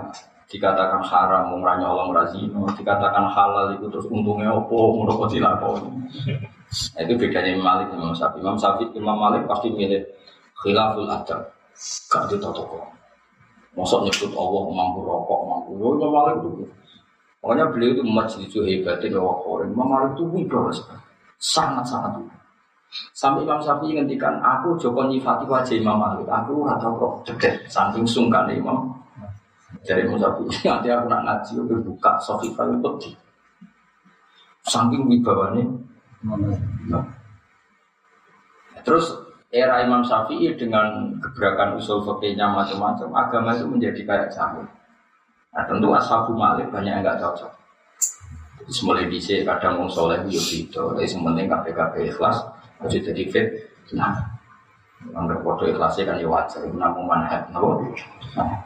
Dikatakan haram mengurangi Allah merazino dikatakan halal itu terus untungnya opo menurut dilakoni. Nah, itu bedanya Imam Malik Imam Syafi'i. Imam Syafi'i Imam Malik pasti milih khilaful adab. Gak di Masa nyebut Allah mampu rokok, mampu. Yo, Imam Malik itu. Makanya beliau itu majlis hebatnya Allah Imam Malik itu wibawa Sangat-sangat wibawa Sampai Imam Syafi'i ngendikan, aku Joko nyifati wajah Imam Malik, aku rata kok cedek, saking sungkan Imam. Jadi Imam Syafi'i, nanti aku nak ngaji, aku buka Sofifah itu di saking wibawanya. Nah. Terus era Imam Syafi'i dengan gebrakan usul fikihnya macam-macam, agama itu menjadi kayak jamu. Nah tentu ashabu Malik banyak yang nggak cocok. Terus mulai bisa kadang mau soleh itu gitu, tapi sementing KPKP ikhlas, harus jadi fit. Nah, anggap bodoh ikhlasnya kan ya wajar, namun manhat, no? Nah,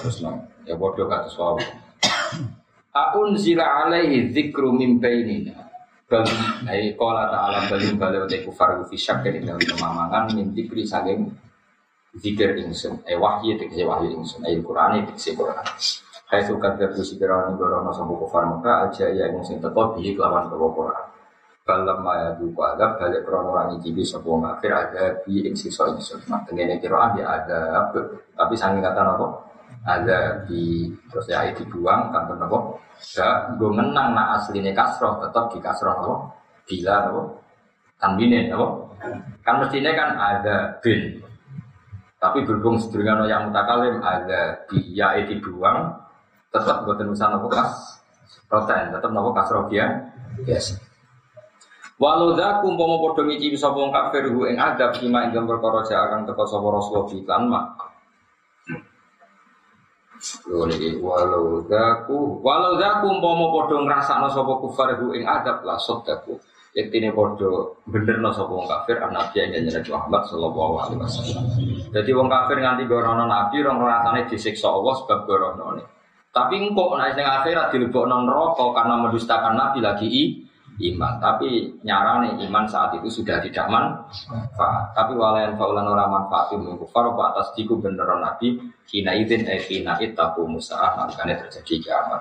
terus ya bodoh kata suawu. Aun zila alaihi dzikru min bainina. Bal ai qala ta'ala balim balik wa kufar fi syakkin ing dalem pemamangan min dzikri saking zikir ingsun. Eh wahyu tegese wahyu ingsun. Ai Qur'an tegese Qur'an. Hai suka terus sikirani gorono sambu kufar maka aja ya yang sing teko bihi kelawan bawa Quran. Balam maya duka adab balik krono rani cibi sapa ngafir ada bi ing ingsun. Nah tengene Quran ya ada tapi sangi kata apa? Ada di terus ya dibuang kantor apa? Gak gue menang nak aslinya kasroh tetap di kasroh apa? Bila apa? Tanbine apa? Kan mestinya kan ada bin tapi berhubung sedurungan yang mutakalim ada dia itu dibuang tetap buat nusan apa kas protein tetap nopo kas rogia yes Walau zakum pomo podo ngicipi sapa wong kafir hu ing adab kima ing perkara akan teko sapa Rasulullah iklan mak Lho niki walau zaku. Walau zaku pomo podo ngrasakno sapa kufar hu ing adab la sodaku Yaktine podo benerno sapa wong kafir nabi yang Nabi Muhammad sallallahu alaihi wasallam. Jadi wong kafir nganti gorono nabi rong rasane disiksa Allah sebab gorono tapi engkau naik dengan akhirat dilebokno neraka karena mendustakan nabi lagi i, iman. Tapi nyarane iman saat itu sudah tidak manfaat. Tapi walayan faulan orang manfaatin mengkufar atas diku beneran nabi kina idin eh kina itaku musa'ah makanya terjadi kiamat.